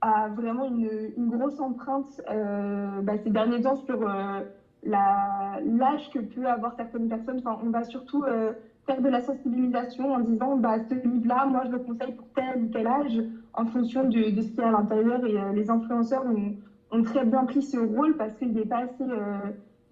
a vraiment une, une grosse empreinte euh, bah, ces derniers temps sur euh, l'âge que peut avoir certaines personnes. Enfin, on va surtout euh, faire de la sensibilisation en disant bah, ce livre-là, moi je le conseille pour tel ou tel âge en fonction de, de ce qu'il y a à l'intérieur. Et les influenceurs ont, très bien pris ce rôle parce qu'il n'est pas assez.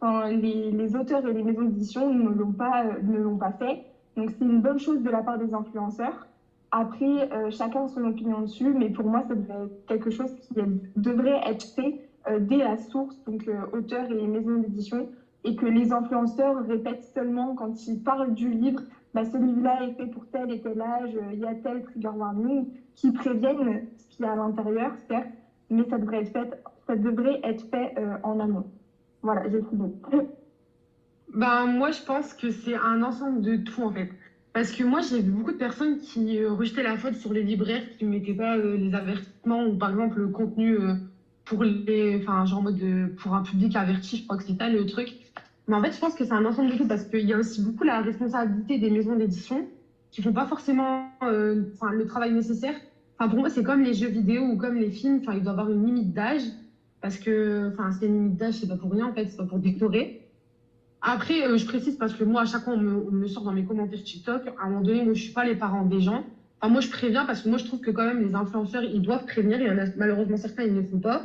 enfin, les, les auteurs et les maisons d'édition ne l'ont pas, ne l'ont pas fait. Donc c'est une bonne chose de la part des influenceurs. Après, euh, chacun a son opinion dessus, mais pour moi, ça devrait être quelque chose qui devrait être fait euh, dès la source, donc euh, auteur et maison d'édition, et que les influenceurs répètent seulement quand ils parlent du livre, bah, ce livre-là est fait pour tel et tel âge, il y a tel trigger warning, qui préviennent ce qu'il y a à l'intérieur, certes, mais ça devrait être fait, ça devrait être fait en amont. Voilà, j'ai dit. Ben, moi, je pense que c'est un ensemble de tout, en fait. Parce que moi, j'ai vu beaucoup de personnes qui euh, rejetaient la faute sur les libraires qui ne mettaient pas euh, les avertissements ou, par exemple, le contenu euh, pour les, enfin, genre en mode de- pour un public averti, je crois que c'est ça le truc. Mais en fait, je pense que c'est un ensemble de tout parce qu'il y a aussi beaucoup la responsabilité des maisons d'édition qui font pas forcément euh, le travail nécessaire. Enfin, pour moi, c'est comme les jeux vidéo ou comme les films. Enfin, il doit avoir une limite d'âge parce que, enfin, c'est une limite d'âge, c'est pas pour rien en fait, c'est pas pour déclorer. Après, euh, je précise parce que moi, à chaque fois, on me, sort dans mes commentaires TikTok. À un moment donné, moi, je suis pas les parents des gens. Enfin, moi, je préviens parce que moi, je trouve que quand même, les influenceurs, ils doivent prévenir. Il y en a malheureusement certains, ils ne le font pas.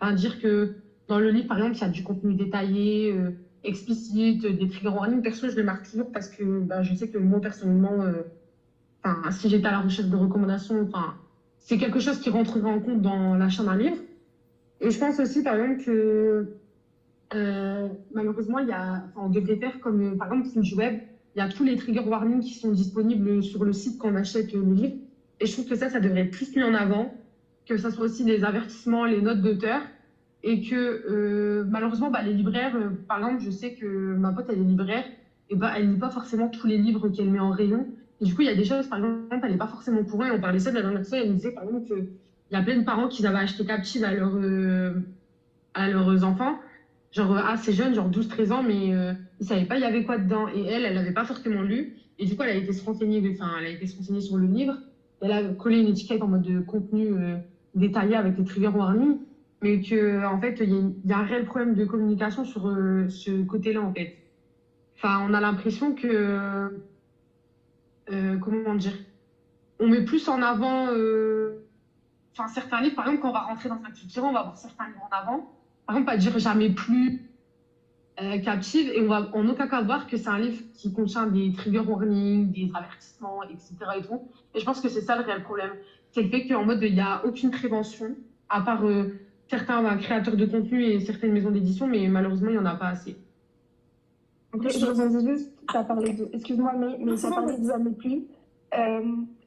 Enfin, dire que dans le livre, par exemple, il y a du contenu détaillé, euh, explicite, des trigger warnings. Perso, je les marque toujours parce que bah, je sais que moi, personnellement, euh, si j'étais à la recherche de recommandations, c'est quelque chose qui rentrerait en compte dans l'achat d'un livre. Et je pense aussi, par exemple, que euh, malheureusement, il y a, devrait faire comme, par exemple, Finge Web, il y a tous les trigger warnings qui sont disponibles sur le site quand on achète le livre. Et je trouve que ça, ça devrait être plus mis en avant, que ça soit aussi les avertissements, les notes d'auteur. Et que euh, malheureusement, bah, les libraires, euh, par exemple, je sais que ma pote, elle est libraire, et bah, elle lit pas forcément tous les livres qu'elle met en rayon. Et du coup, il y a des choses, par exemple, elle n'est pas forcément pour elle. On parlait ça de la dernière fois, elle me disait, par exemple, qu'il y a plein de parents qui avaient acheté Captive à, à leurs enfants genre assez jeune, genre 12-13 ans, mais euh, ils savaient pas il y avait quoi dedans. Et elle, elle n'avait pas forcément lu. Et du coup, elle a été se renseigner, enfin, elle a été se renseigner sur le livre. Elle a collé une étiquette en mode de contenu euh, détaillé avec les trigger warnings. Mais que, en fait, il y, a un réel problème de communication sur euh, ce côté-là, en fait. Enfin, on a l'impression que. euh, comment dire On met plus en avant. euh, Enfin, certains livres, par exemple, quand on va rentrer dans un culture, on va voir certains livres en avant par exemple, pas dire jamais plus euh, captive, et on va en aucun cas voir que c'est un livre qui contient des trigger warnings, des avertissements, etc. Et, tout. et je pense que c'est ça le réel problème. C'est le fait qu'en mode, il n'y a aucune prévention, à part euh, certains bah, créateurs de contenu et certaines maisons d'édition, mais malheureusement, il n'y en a pas assez. Après, je rebondis juste, tu as parlé de, excuse-moi, mais, mais tu as parlé de Jamais plus. Euh,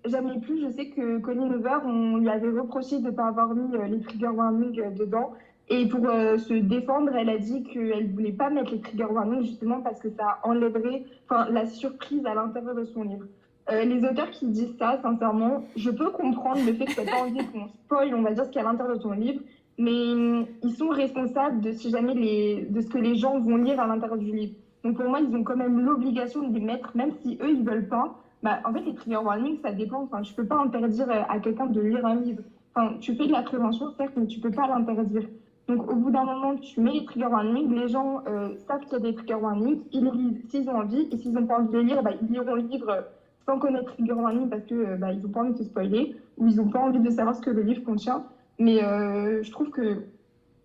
Jamais plus, je sais que Colin Hoover, on lui avait reproché de ne pas avoir mis les trigger warnings dedans. Et pour euh, se défendre, elle a dit qu'elle ne voulait pas mettre les trigger warnings justement parce que ça enlèverait la surprise à l'intérieur de son livre. Euh, les auteurs qui disent ça, sincèrement, je peux comprendre le fait que tu pas envie qu'on spoil, on va dire, ce qu'il y a à l'intérieur de ton livre, mais ils sont responsables de, si jamais les, de ce que les gens vont lire à l'intérieur du livre. Donc pour moi, ils ont quand même l'obligation de les mettre, même si eux, ils veulent pas. Bah, en fait, les trigger warnings, ça dépend. Enfin, tu peux pas interdire euh, à quelqu'un de lire un livre. Enfin, tu fais de la prévention, certes, mais tu peux pas l'interdire. Donc, au bout d'un moment, tu mets les trigger warnings. Les gens euh, savent qu'il y a des trigger warnings. Ils lisent s'ils ont envie. Et s'ils n'ont pas envie de les lire, bah, ils liront le livre euh, sans connaître trigger warning parce que euh, bah, n'ont pas envie de se spoiler ou ils n'ont pas envie de savoir ce que le livre contient. Mais euh, je trouve que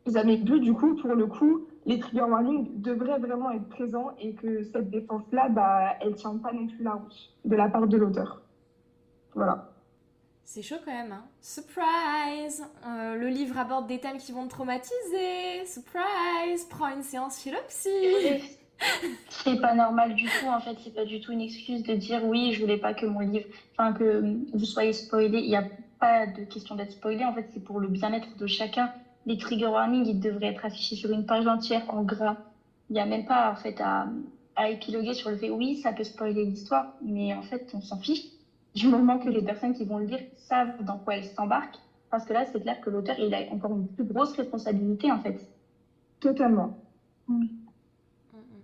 jamais plus, du coup, pour le coup, les trigger warnings devraient vraiment être présents et que cette défense-là, bah, elle tient pas non plus la route de la part de l'auteur. Voilà. C'est chaud quand même, hein. Surprise Euh, Le livre aborde des thèmes qui vont te traumatiser. Surprise Prends une séance philopsie C'est pas normal du tout, en fait, c'est pas du tout une excuse de dire oui, je voulais pas que mon livre, enfin que vous soyez spoilé. Il n'y a pas de question d'être spoilé, en fait, c'est pour le bien-être de chacun. Les trigger warnings, ils devraient être affichés sur une page entière en gras. Il n'y a même pas, en fait, à, à épiloguer sur le fait oui, ça peut spoiler l'histoire, mais en fait, on s'en fiche du moment que les personnes qui vont le lire savent dans quoi elles s'embarquent. Parce que là, c'est clair que l'auteur, il a encore une plus grosse responsabilité, en fait. Totalement.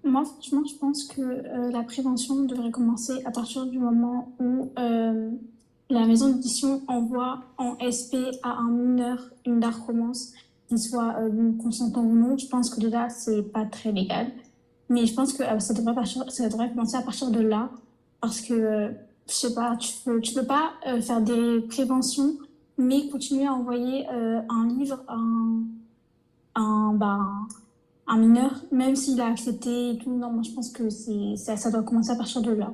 Moi, franchement, je pense que euh, la prévention devrait commencer à partir du moment où euh, la maison d'édition envoie en SP à un mineur une dark romance, qu'il soit euh, consentant ou non, je pense que déjà, c'est pas très légal. Mais je pense que euh, ça, devrait partir, ça devrait commencer à partir de là, parce que, euh, je sais pas, tu peux, tu peux pas euh, faire des préventions, mais continuer à envoyer euh, un livre à un, un, bah, un mineur, même s'il a accepté et tout. Non, moi, je pense que c'est, ça, ça doit commencer à partir de là.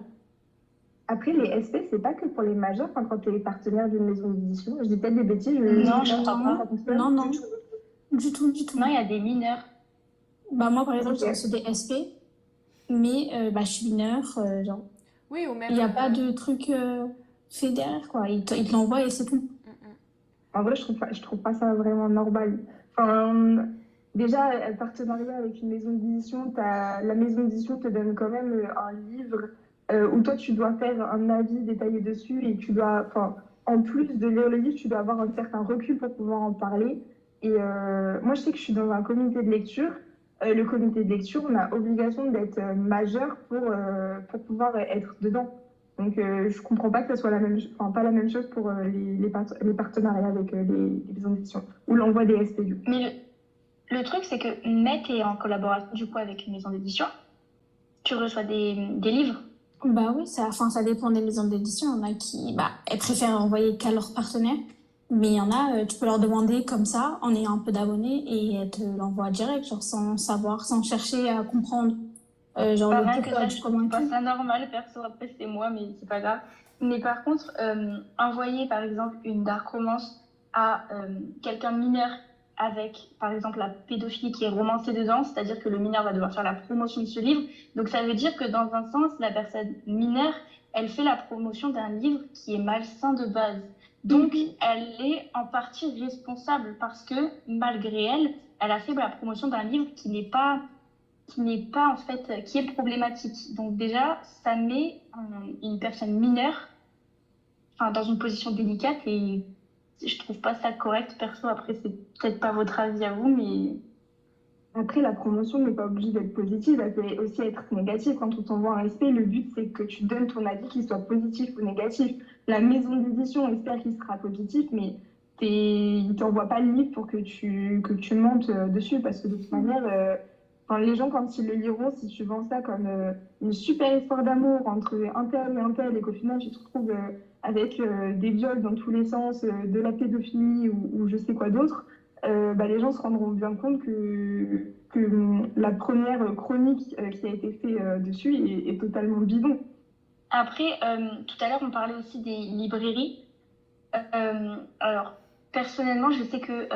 Après, les SP, c'est pas que pour les majeurs, enfin, quand tu es partenaire d'une maison d'édition. Je dis peut-être des bêtises. Je, Non, je pas. Non, non, du tout, du tout. Non, il y a des mineurs. Bah, moi, par exemple, Ok. j'ai reçu des SP, mais euh, bah, je suis mineure, euh, genre, Oui, ou même. il n'y a euh, pas de truc euh, fait derrière, quoi. Il te, il te l'envoie et c'est tout. mm, mm. En vrai, je trouve pas, je trouve pas ça vraiment normal. Enfin, déjà, un partenariat avec une maison d'édition, t'as- la maison d'édition te donne quand même euh, un livre euh, où toi, tu dois faire un avis détaillé dessus et tu dois, enfin, en plus de lire le livre, tu dois avoir un certain recul pour pouvoir en parler. Et euh, moi, je sais que je suis dans un comité de lecture. Euh, le comité de lecture, on a obligation d'être euh, majeur pour, euh, pour pouvoir être dedans. Donc, euh, je comprends pas que ce soit la même, enfin, pas la même chose pour euh, les, les, part- les partenariats avec euh, les, les maisons d'édition ou l'envoi des SP du coup. Mais le, le truc, c'est que Met est en collaboration du coup avec une maison d'édition. Tu reçois des, des livres. Bah oui, ça, enfin, ça dépend des maisons d'édition. Il y en a qui bah, elles préfèrent envoyer qu'à leurs partenaires. Mais il y en a, euh, tu peux leur demander comme ça, en ayant un peu d'abonnés, et elles te l'envoient direct, genre sans savoir, sans chercher à comprendre. Euh, genre Pas le rien que ça, je trouve pas ça normal, perso. Après, c'est moi, mais c'est pas grave. Mais par contre, euh, envoyer par exemple une dark romance à euh, quelqu'un mineur avec, par exemple, la pédophilie qui est romancée dedans, c'est-à-dire que le mineur va devoir faire la promotion de ce livre. Donc ça veut dire que dans un sens, la personne mineure, elle fait la promotion d'un livre qui est malsain de base. Donc elle est en partie responsable parce que malgré elle, elle a fait la promotion d'un livre qui n'est pas qui n'est pas en fait qui est problématique. Donc déjà, ça met une personne mineure enfin, dans une position délicate et je trouve pas ça correct perso. Après, c'est peut-être pas votre avis à vous, mais Après, la promotion n'est pas obligée d'être positive, elle peut aussi être négative. Quand on t'envoie un SP, le but c'est que tu donnes ton avis, qu'il soit positif ou négatif. La maison d'édition espère qu'il sera positif, mais t'es- il t'envoie pas le livre pour que tu, que tu montes euh, dessus, parce que de toute manière, euh, enfin, les gens, quand ils le liront, si tu vends ça comme euh, une super histoire d'amour entre un tel et un tel, et qu'au final tu te retrouves avec des viols dans tous les sens, de la pédophilie ou je sais quoi d'autre, euh, bah, les gens se rendront bien compte que, hum, la première chronique euh, qui a été faite euh, dessus est, totalement bidon. Après, tout à l'heure, on parlait aussi des librairies. Alors, personnellement, je sais que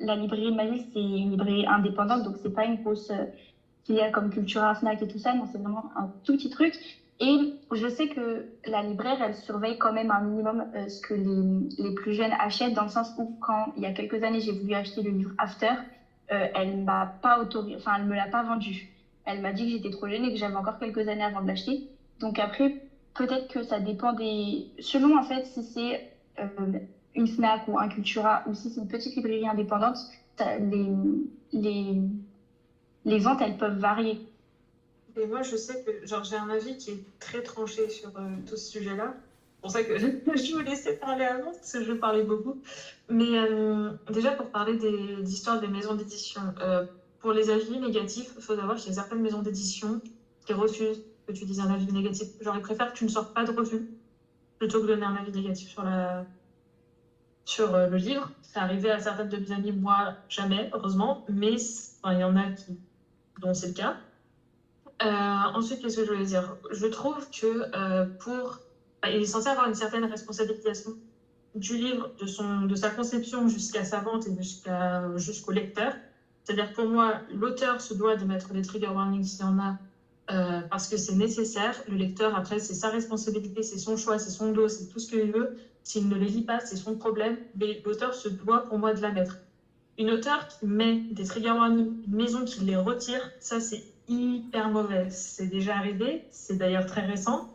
la librairie de c'est une librairie indépendante, donc c'est pas une grosse euh, filiale comme Cultura, Fnac et tout ça, non, c'est vraiment un tout petit truc. Et je sais que la libraire, elle surveille quand même un minimum euh, ce que les, les plus jeunes achètent, dans le sens où, quand il y a quelques années, j'ai voulu acheter le livre After, euh, elle m'a pas autorisé, enfin, elle me l'a pas vendu. Elle m'a dit que j'étais trop jeune et que j'avais encore quelques années avant de l'acheter. Donc après, peut-être que ça dépend des... Selon en fait si c'est euh, une Fnac ou un Cultura ou si c'est une petite librairie indépendante, les, les, les ventes, elles peuvent varier. Et moi, je sais que j'ai un avis qui est très tranché sur euh, tout ce sujet-là. C'est pour ça que je vous laissais parler avant, parce que je parlais beaucoup. Mais euh, déjà, pour parler des d'histoires des maisons d'édition, euh, pour les avis négatifs, il faut savoir qu'il y a certaines maisons d'édition qui refusent que tu dises un avis négatif. Genre, ils préfèrent que tu ne sortes pas de refus plutôt que donner un avis négatif sur, la... sur le livre. C'est arrivé à certaines de mes amies, moi, jamais, heureusement, mais il y en a qui... dont c'est le cas. Euh, ensuite, qu'est-ce que je voulais dire? Je trouve que euh, pour. bah, il est censé avoir une certaine responsabilisation du livre, de, son, de sa conception jusqu'à sa vente et jusqu'à, jusqu'au lecteur. C'est-à-dire, pour moi, l'auteur se doit de mettre des trigger warnings s'il y en a, euh, parce que c'est nécessaire. Le lecteur, après, c'est sa responsabilité, c'est son choix, c'est son dos, c'est tout ce qu'il veut. S'il ne les lit pas, c'est son problème. Mais l'auteur se doit, pour moi, de la mettre. Une auteure qui met des trigger warnings, une maison qui les retire, ça, c'est hyper mauvais. C'est déjà arrivé, c'est d'ailleurs très récent,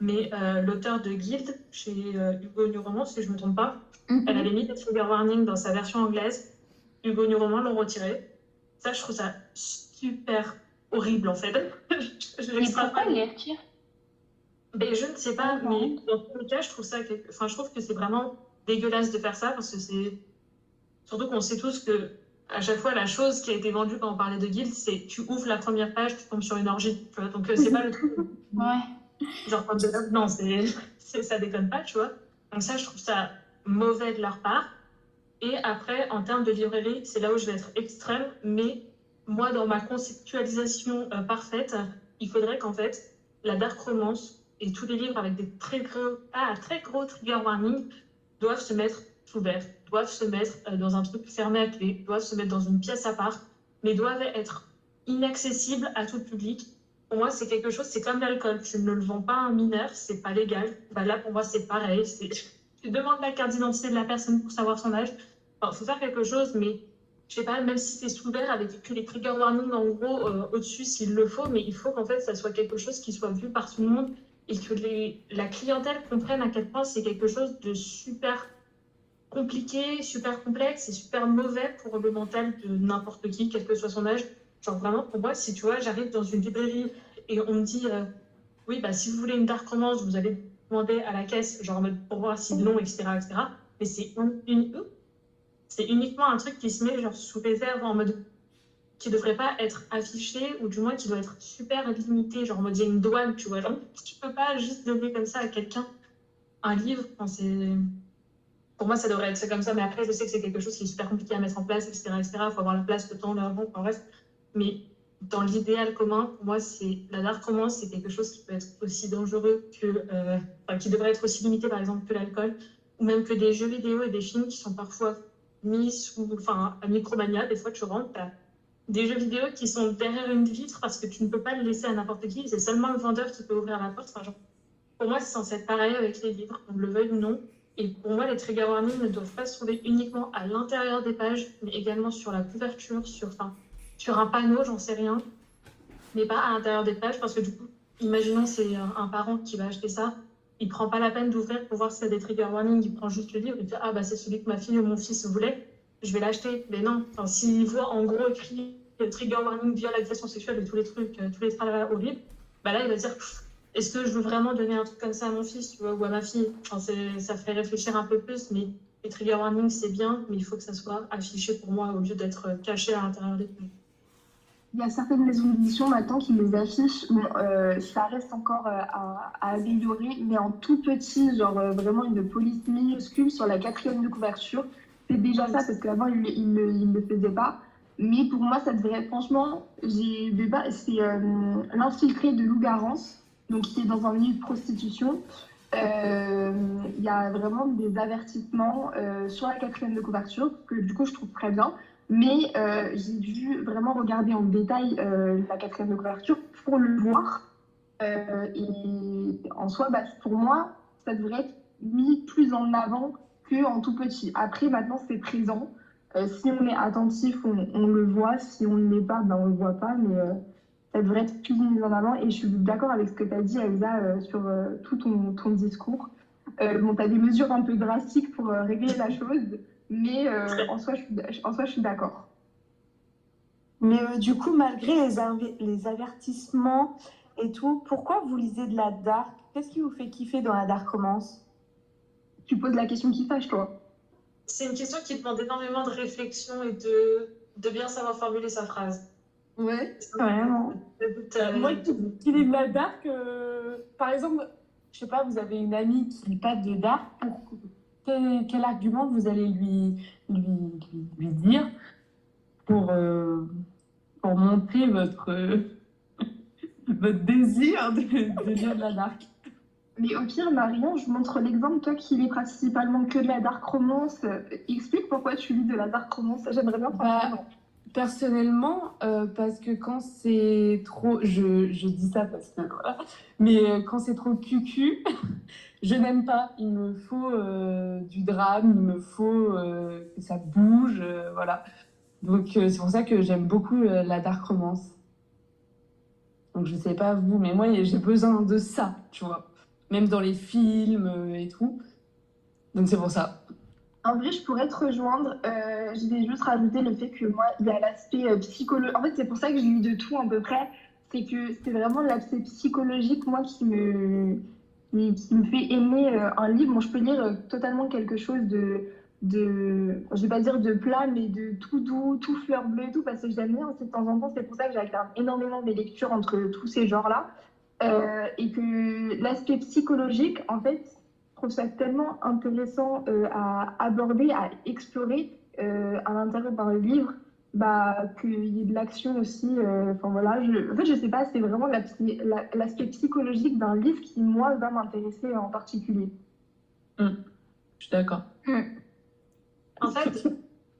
mais euh, l'auteur de Guild, chez euh, Hugo New Roman, si je ne me trompe pas, elle avait mis des trigger warnings dans sa version anglaise. Hugo New Roman l'ont retiré. Ça, je trouve ça super horrible en fait. je je Mais pourquoi les retire? Ben, je ne sais pas, Mhm. mais dans tous les cas, je trouve ça, enfin, je trouve que c'est vraiment dégueulasse de faire ça parce que c'est surtout qu'on sait tous que à chaque fois la chose qui a été vendue quand on parlait de guild, c'est tu ouvres la première page, tu tombes sur une orgie, tu vois. Donc euh, c'est pas le truc Ouais. genre l'œuf, non, c'est c'est- ça déconne pas, tu vois. Donc ça, je trouve ça mauvais de leur part. Et après, en termes de librairie, c'est là où je vais être extrême, mais moi, dans ma conceptualisation euh, parfaite, il faudrait qu'en fait, la dark romance et tous les livres avec des très gros, ah, très gros trigger warning doivent se mettre sous verre, doivent se mettre euh, dans un truc fermé à clé, doivent se mettre dans une pièce à part, mais doivent être inaccessibles à tout public. Pour moi, c'est quelque chose, c'est comme l'alcool. Tu ne le vends pas à un mineur, c'est pas légal. Bah, là, pour moi, c'est pareil. Tu demandes la carte d'identité de la personne pour savoir son âge. Il faut faire quelque chose, mais je sais pas, même si c'est sous verre avec que les trigger warnings en gros euh, au-dessus s'il le faut, mais il faut qu'en fait ça soit quelque chose qui soit vu par tout le monde et que la clientèle comprenne à quel point c'est quelque chose de super compliqué, super complexe et super mauvais pour le mental de n'importe qui, quel que soit son âge. Genre vraiment, pour moi, si tu vois, j'arrive dans une librairie et on me dit, euh, oui, bah si vous voulez une dark romance, vous allez demander à la caisse, genre en mode pour voir si non, etc., etc. Mais c'est une, une- c'est uniquement un truc qui se met genre sous réserve en mode qui devrait pas être affiché ou du moins qui doit être super limité, genre en mode il y a une douane, tu vois. Genre, tu peux pas juste donner comme ça à quelqu'un un livre. Enfin, c'est... Pour moi, ça devrait être comme ça, mais après, je sais que c'est quelque chose qui est super compliqué à mettre en place, etc. etc. Il faut avoir la place, le temps, l'argent, enfin bref. Mais dans l'idéal commun, pour moi, c'est la dark romance, c'est quelque chose qui peut être aussi dangereux que, euh, qui devrait être aussi limité, par exemple, que l'alcool, ou même que des jeux vidéo et des films qui sont parfois mis sous, enfin, à Micromania. Des fois, tu rentres, t'as des jeux vidéo qui sont derrière une vitre parce que tu ne peux pas le laisser à n'importe qui. C'est seulement le vendeur qui peut ouvrir la porte. Pour moi, c'est censé être pareil avec les livres, qu'on le veuille ou non. Et pour moi, les trigger warnings ne doivent pas se trouver uniquement à l'intérieur des pages, mais également sur la couverture, sur, un panneau, j'en sais rien, mais pas à l'intérieur des pages, parce que du coup, imaginons c'est un, un parent qui va acheter ça, il prend pas la peine d'ouvrir pour voir s'il y a des trigger warnings, il prend juste le livre et dit ah bah c'est celui que ma fille ou mon fils voulait, je vais l'acheter. Mais non, enfin, s'il voit en gros écrit euh, trigger warning via l'agression sexuelle et tous les trucs, euh, tous les travaux horribles, bah là il va dire est-ce que je veux vraiment donner un truc comme ça à mon fils tu vois, ou à ma fille? Enfin, Ça fait réfléchir un peu plus, mais les trigger warnings c'est bien, mais il faut que ça soit affiché pour moi au lieu d'être caché à l'intérieur des pages. Il y a certaines maisons d'édition maintenant qui les affichent. Euh, ça reste encore euh, à, à améliorer, mais en tout petit, genre euh, vraiment une police minuscule sur la quatrième de couverture. C'est déjà ça, parce qu'avant, il ne le, faisait pas. Mais pour moi, ça devrait être, franchement, c'est euh, l'infiltré de Lou Garance, donc qui est dans un milieu de prostitution. Euh, Il y a vraiment des avertissements sur la quatrième de couverture, que du coup, je trouve très bien. Mais euh, j'ai dû vraiment regarder en détail euh, la quatrième de couverture pour le voir. Et en soi, bah, pour moi, ça devrait être mis plus en avant qu'en tout petit. Après, maintenant, c'est présent. Si on est attentif, on, le voit. Si on ne l'est pas, ben, on ne le voit pas. Mais ça devrait être plus mis en avant. Et je suis d'accord avec ce que tu as dit, Elsa, euh, sur euh, tout ton, ton discours. Euh, bon, tu as des mesures un peu drastiques pour euh, régler la chose. Mais euh, en soi, je suis, en soi, je suis d'accord. Mais euh, du coup, malgré les, les avertissements et tout, pourquoi vous lisez de la dark? Qu'est-ce qui vous fait kiffer dans la dark romance? Tu poses la question qui fâche, toi. C'est une question qui demande énormément de réflexion et de, de bien savoir formuler sa phrase. Ouais, vraiment. Euh, Moi qui, lis de la dark, euh, par exemple, je sais pas, vous avez une amie qui lit pas de dark, pour quel, quel argument vous allez lui, lui, lui, lui dire pour, euh, pour montrer votre, euh, votre désir de, de lire de la dark? Mais au pire, Marion, je montre l'exemple. Toi qui lis principalement que de la dark romance, euh, explique pourquoi tu lis de la dark romance. J'aimerais bien Bah, comprendre. Personnellement, euh, parce que quand c'est trop, je, je dis ça parce que voilà, mais euh, quand c'est trop cucu, je n'aime pas. Il me faut euh, du drame, il me faut que ça bouge, voilà. Donc c'est pour ça que j'aime beaucoup la dark romance. Donc je sais pas vous, mais moi j'ai besoin de ça, tu vois. Même dans les films et tout. Donc c'est pour ça. En vrai, je pourrais te rejoindre. Euh, je vais juste rajouter le fait que moi, il y a l'aspect euh, psychologique. En fait, c'est pour ça que je lis de tout à peu près. C'est que c'est vraiment l'aspect psychologique, moi, qui me, qui, me fait aimer euh, un livre. Moi, je peux lire euh, totalement quelque chose de, de, je vais pas dire de plat, mais de tout doux, tout fleur bleue, tout, parce que j'aime bien aussi de temps en temps. C'est pour ça que j'alterne énormément des lectures entre tous ces genres-là. Et que l'aspect psychologique, en fait, trouve ça tellement intéressant euh, à aborder, à explorer euh, à l'intérieur d'un livre, bah, qu'il y ait de l'action aussi. euh, Enfin voilà, je, en fait, je sais pas, c'est vraiment la psy- la- l'aspect psychologique d'un livre qui, moi, va m'intéresser en particulier. Je suis d'accord. En fait,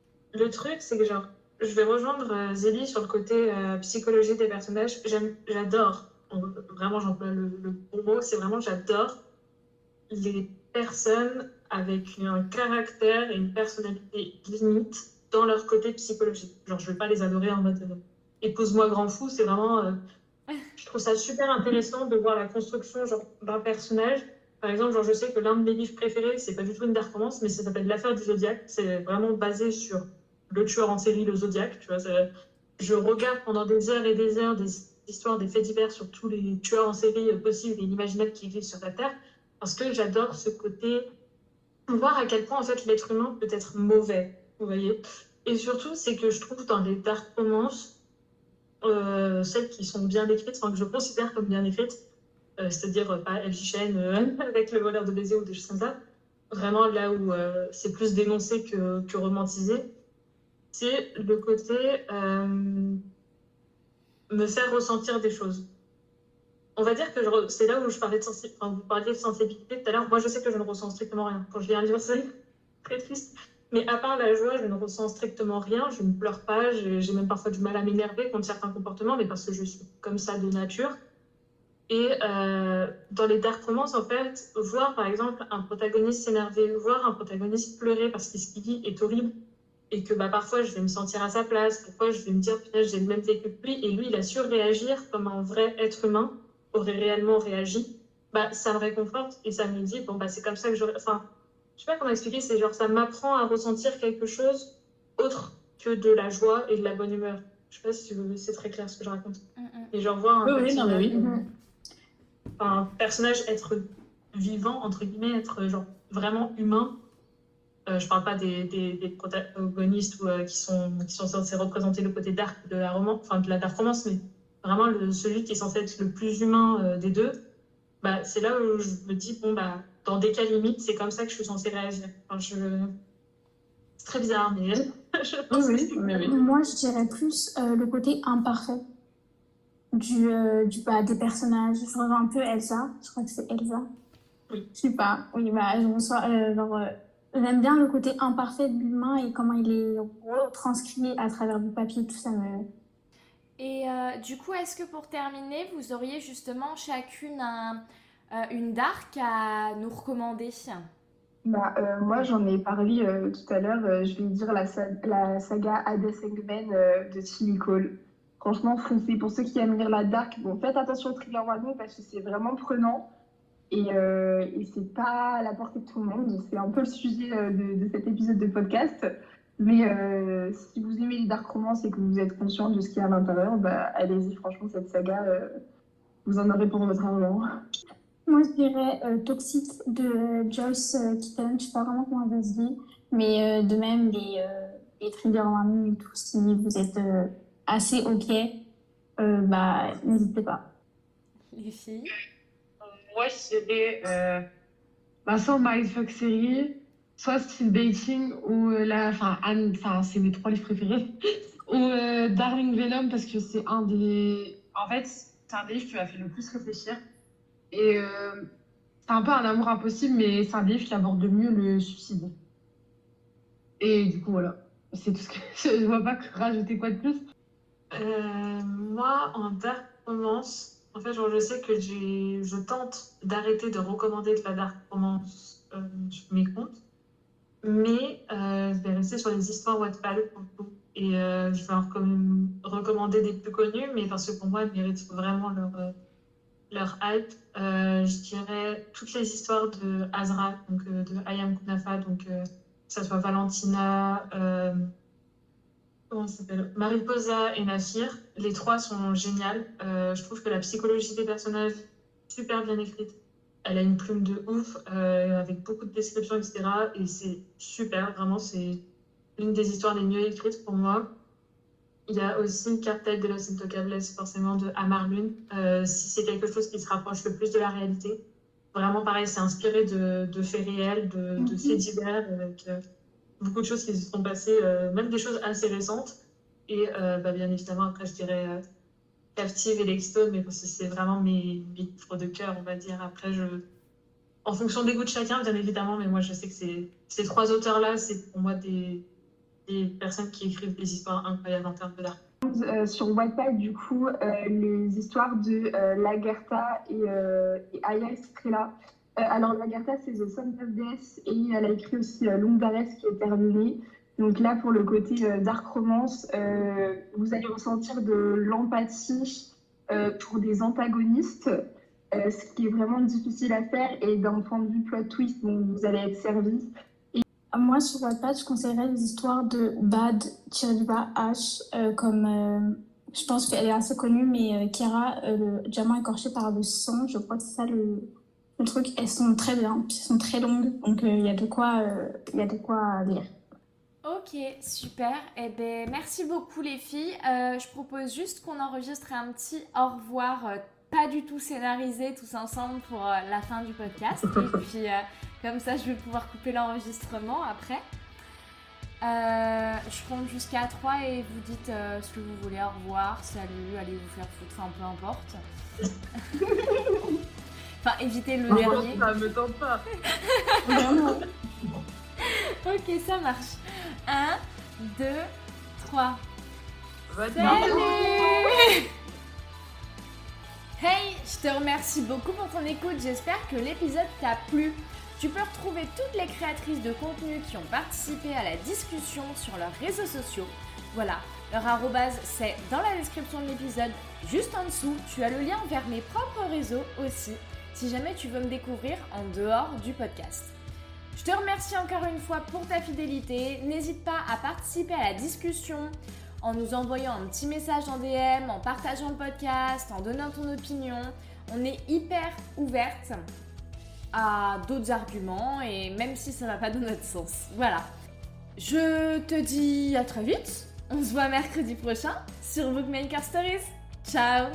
le truc, c'est que genre, je vais rejoindre euh, Zélie sur le côté euh, psychologie des personnages. J'aime, j'adore, en- vraiment, j'emploie le, le bon mot, c'est vraiment j'adore les personnes avec un caractère et une personnalité limite dans leur côté psychologique. Genre, je vais pas les adorer en mode euh, épouse-moi grand fou, c'est vraiment. euh, je trouve ça super intéressant de voir la construction d'un personnage. Par exemple, genre, je sais que l'un de mes livres préférés, c'est pas du tout une dark romance, mais ça s'appelle L'affaire du Zodiac. C'est vraiment basé sur le tueur en série, le Zodiac. Tu vois, je regarde pendant des heures et des heures des histoires, des faits divers sur tous les tueurs en série euh, possibles et inimaginables qui vivent sur la Terre, parce que j'adore ce côté, voir à quel point en fait l'être humain peut être mauvais. Vous voyez Et surtout, c'est que je trouve dans les dark romances, euh, celles qui sont bien écrites, enfin que je considère comme bien écrites, euh, c'est-à-dire euh, pas Elfie Chen avec le voleur de baiser ou des choses comme ça, vraiment là où c'est plus dénoncé que, romantisé, c'est le côté me faire ressentir des choses. On va dire que c'est là où je parlais de sensibilité, vous parliez de sensibilité tout à l'heure. Moi, je sais que je ne ressens strictement rien. Quand je lis un livre, c'est très triste. Mais à part la joie, je ne ressens strictement rien. Je ne pleure pas. J'ai j'ai même parfois du mal à m'énerver contre certains comportements, mais parce que je suis comme ça de nature. Et euh, dans les dark romances, en fait, voir par exemple un protagoniste s'énerver, voir un protagoniste pleurer parce que ce qu'il dit est horrible et que bah, parfois je vais me sentir à sa place, parfois je vais me dire putain, j'ai le même vécu que lui et lui il a su réagir comme un vrai être humain aurait réellement réagi, bah, ça me réconforte et ça me dit bon, bah, c'est comme ça que j'aurais. Enfin, je sais pas comment expliquer, c'est genre ça m'apprend à ressentir quelque chose autre que de la joie et de la bonne humeur. Je sais pas si c'est très clair ce que je raconte. Mm, mm. Et genre voir un Oui, oui, non, mais oui. personnage, euh, enfin, un personnage être vivant, entre guillemets, être genre vraiment humain. Euh, je parle pas des, des, des protagonistes ou, euh, qui, sont, qui sont censés représenter le côté dark de la, roman, enfin, de la dark romance, mais vraiment le, celui qui est censé être le plus humain euh, des deux. Bah, c'est là où je me dis, bon, bah, dans des cas limites, c'est comme ça que je suis censée réagir. Enfin, je... C'est très bizarre, mais je pense Oui, que oui, c'est- mais oui. Moi, je dirais plus euh, le côté imparfait du, euh, du bah, des personnages. Je revois un peu Elsa. Je crois que c'est Elsa. Oui. Je sais pas. Oui, bah, je reçois, euh, genre, euh, j'aime bien le côté imparfait de l'humain et comment il est retranscrit à travers du papier. Tout ça me. Et euh, du coup, est-ce que pour terminer, vous auriez justement chacune un- euh, une dark à nous recommander? Bah, euh, moi, j'en ai parlé tout à l'heure. je vais dire la, sa- la saga Hades Eggman de Chili Cole. Franchement, foncez. Pour ceux qui aiment lire la dark, bon, faites attention au trigger warning parce que c'est vraiment prenant. Et, et c'est pas à la portée de tout le monde. C'est un peu le sujet de cet épisode de podcast. Mais euh, si vous aimez les dark romances et que vous êtes conscient de ce qu'il y a à l'intérieur, bah, allez-y. Franchement, cette saga, euh, vous en aurez pour votre argent. Moi, je dirais euh, Toxic de Joyce euh, Keaton. Je sais pas vraiment comment ça se dit. Mais euh, de même, les, euh, les trigger warnings et tout, si vous êtes euh, assez OK, euh, bah, n'hésitez pas. Les filles Moi, je dirais euh, bah, soit Mindfuck série, soit Steel Dating, ou euh, la. Enfin, Anne- enfin, c'est mes trois livres préférés. ou euh, Darling Venom, parce que c'est un des. En fait, c'est un des livres qui m'a fait le plus réfléchir. Et euh, c'est un peu un amour impossible, mais c'est un des livres qui aborde mieux le suicide. Et du coup, voilà. C'est tout ce que. Je vois pas rajouter quoi de plus. Moi, en dark romance, en fait, je sais que je tente d'arrêter de recommander de la dark romance euh, mes comptes, mais euh, je vais rester sur les histoires Wattpad pour le. Et euh, je vais en recomm- recommander des plus connus, mais parce que pour moi, elles méritent vraiment leur, euh, leur hype. Je dirais toutes les histoires de Azra, donc de Ayam Kunafa, donc que ça soit Valentina. comment s'appelle Mariposa et Nafir. Les trois sont géniales. Je trouve que la psychologie des personnages super bien écrite. Elle a une plume de ouf, euh, avec beaucoup de descriptions, etc. Et c'est super, vraiment, c'est l'une des histoires les mieux écrites pour moi. Il y a aussi Cartel de los Intocables, forcément, de Amar Lune. Euh, si c'est quelque chose qui se rapproche le plus de la réalité. Vraiment, pareil, c'est inspiré de, de, faits réels, de, de faits divers, avec euh, beaucoup de choses qui se sont passées, même des choses assez récentes. Et bah, bien évidemment, après, je dirais Captive et Lexstone, mais parce c'est vraiment mes, mes livres de cœur, on va dire. Après, en fonction des goûts de chacun, bien évidemment, mais moi, je sais que ces trois auteurs-là, c'est pour moi des, personnes qui écrivent des histoires incroyables en termes de l'art. Euh, sur Wattpad, du coup, euh, les histoires de euh, euh, et Aya Estrella. Euh, alors, Lagertha, c'est The Son of Death et elle a écrit aussi Longue qui est terminé. Donc là, pour le côté euh, dark romance, euh, vous allez ressentir de l'empathie euh, pour des antagonistes, ce qui est vraiment difficile à faire. Et d'un point de vue plot twist, vous allez être servi. Moi, sur Wattpad, je conseillerais les histoires de Bad H, euh, comme je pense qu'elle est assez connue, mais Kira, le diamant écorché par le sang, je crois que c'est ça le, truc. Elles sont très bien, puis elles sont très longues, donc il y y a de quoi lire. Ok, super. Eh ben, merci beaucoup les filles. Euh, je propose juste qu'on enregistre un petit au revoir, euh, pas du tout scénarisé, tous ensemble pour euh, la fin du podcast. Et puis, euh, comme ça, je vais pouvoir couper l'enregistrement après. Euh, je compte jusqu'à 3 et vous dites euh, ce que vous voulez. Au revoir, salut, allez vous faire foutre, enfin peu importe. enfin, évitez le dernier. Ça me tente pas. Ok, ça marche. 1, 2, 3. Votre Salut Hey, je te remercie beaucoup pour ton écoute. J'espère que l'épisode t'a plu. Tu peux retrouver toutes les créatrices de contenu qui ont participé à la discussion sur leurs réseaux sociaux. Voilà, leur arrobase c'est dans la description de l'épisode. Juste en dessous, tu as le lien vers mes propres réseaux aussi, si jamais tu veux me découvrir en dehors du podcast. Je te remercie encore une fois pour ta fidélité. N'hésite pas à participer à la discussion en nous envoyant un petit message en DM, en partageant le podcast, en donnant ton opinion. On est hyper ouverte à d'autres arguments et même si ça va pas dans notre sens. Voilà. Je te dis à très vite. On se voit mercredi prochain sur Bookmaker Stories. Ciao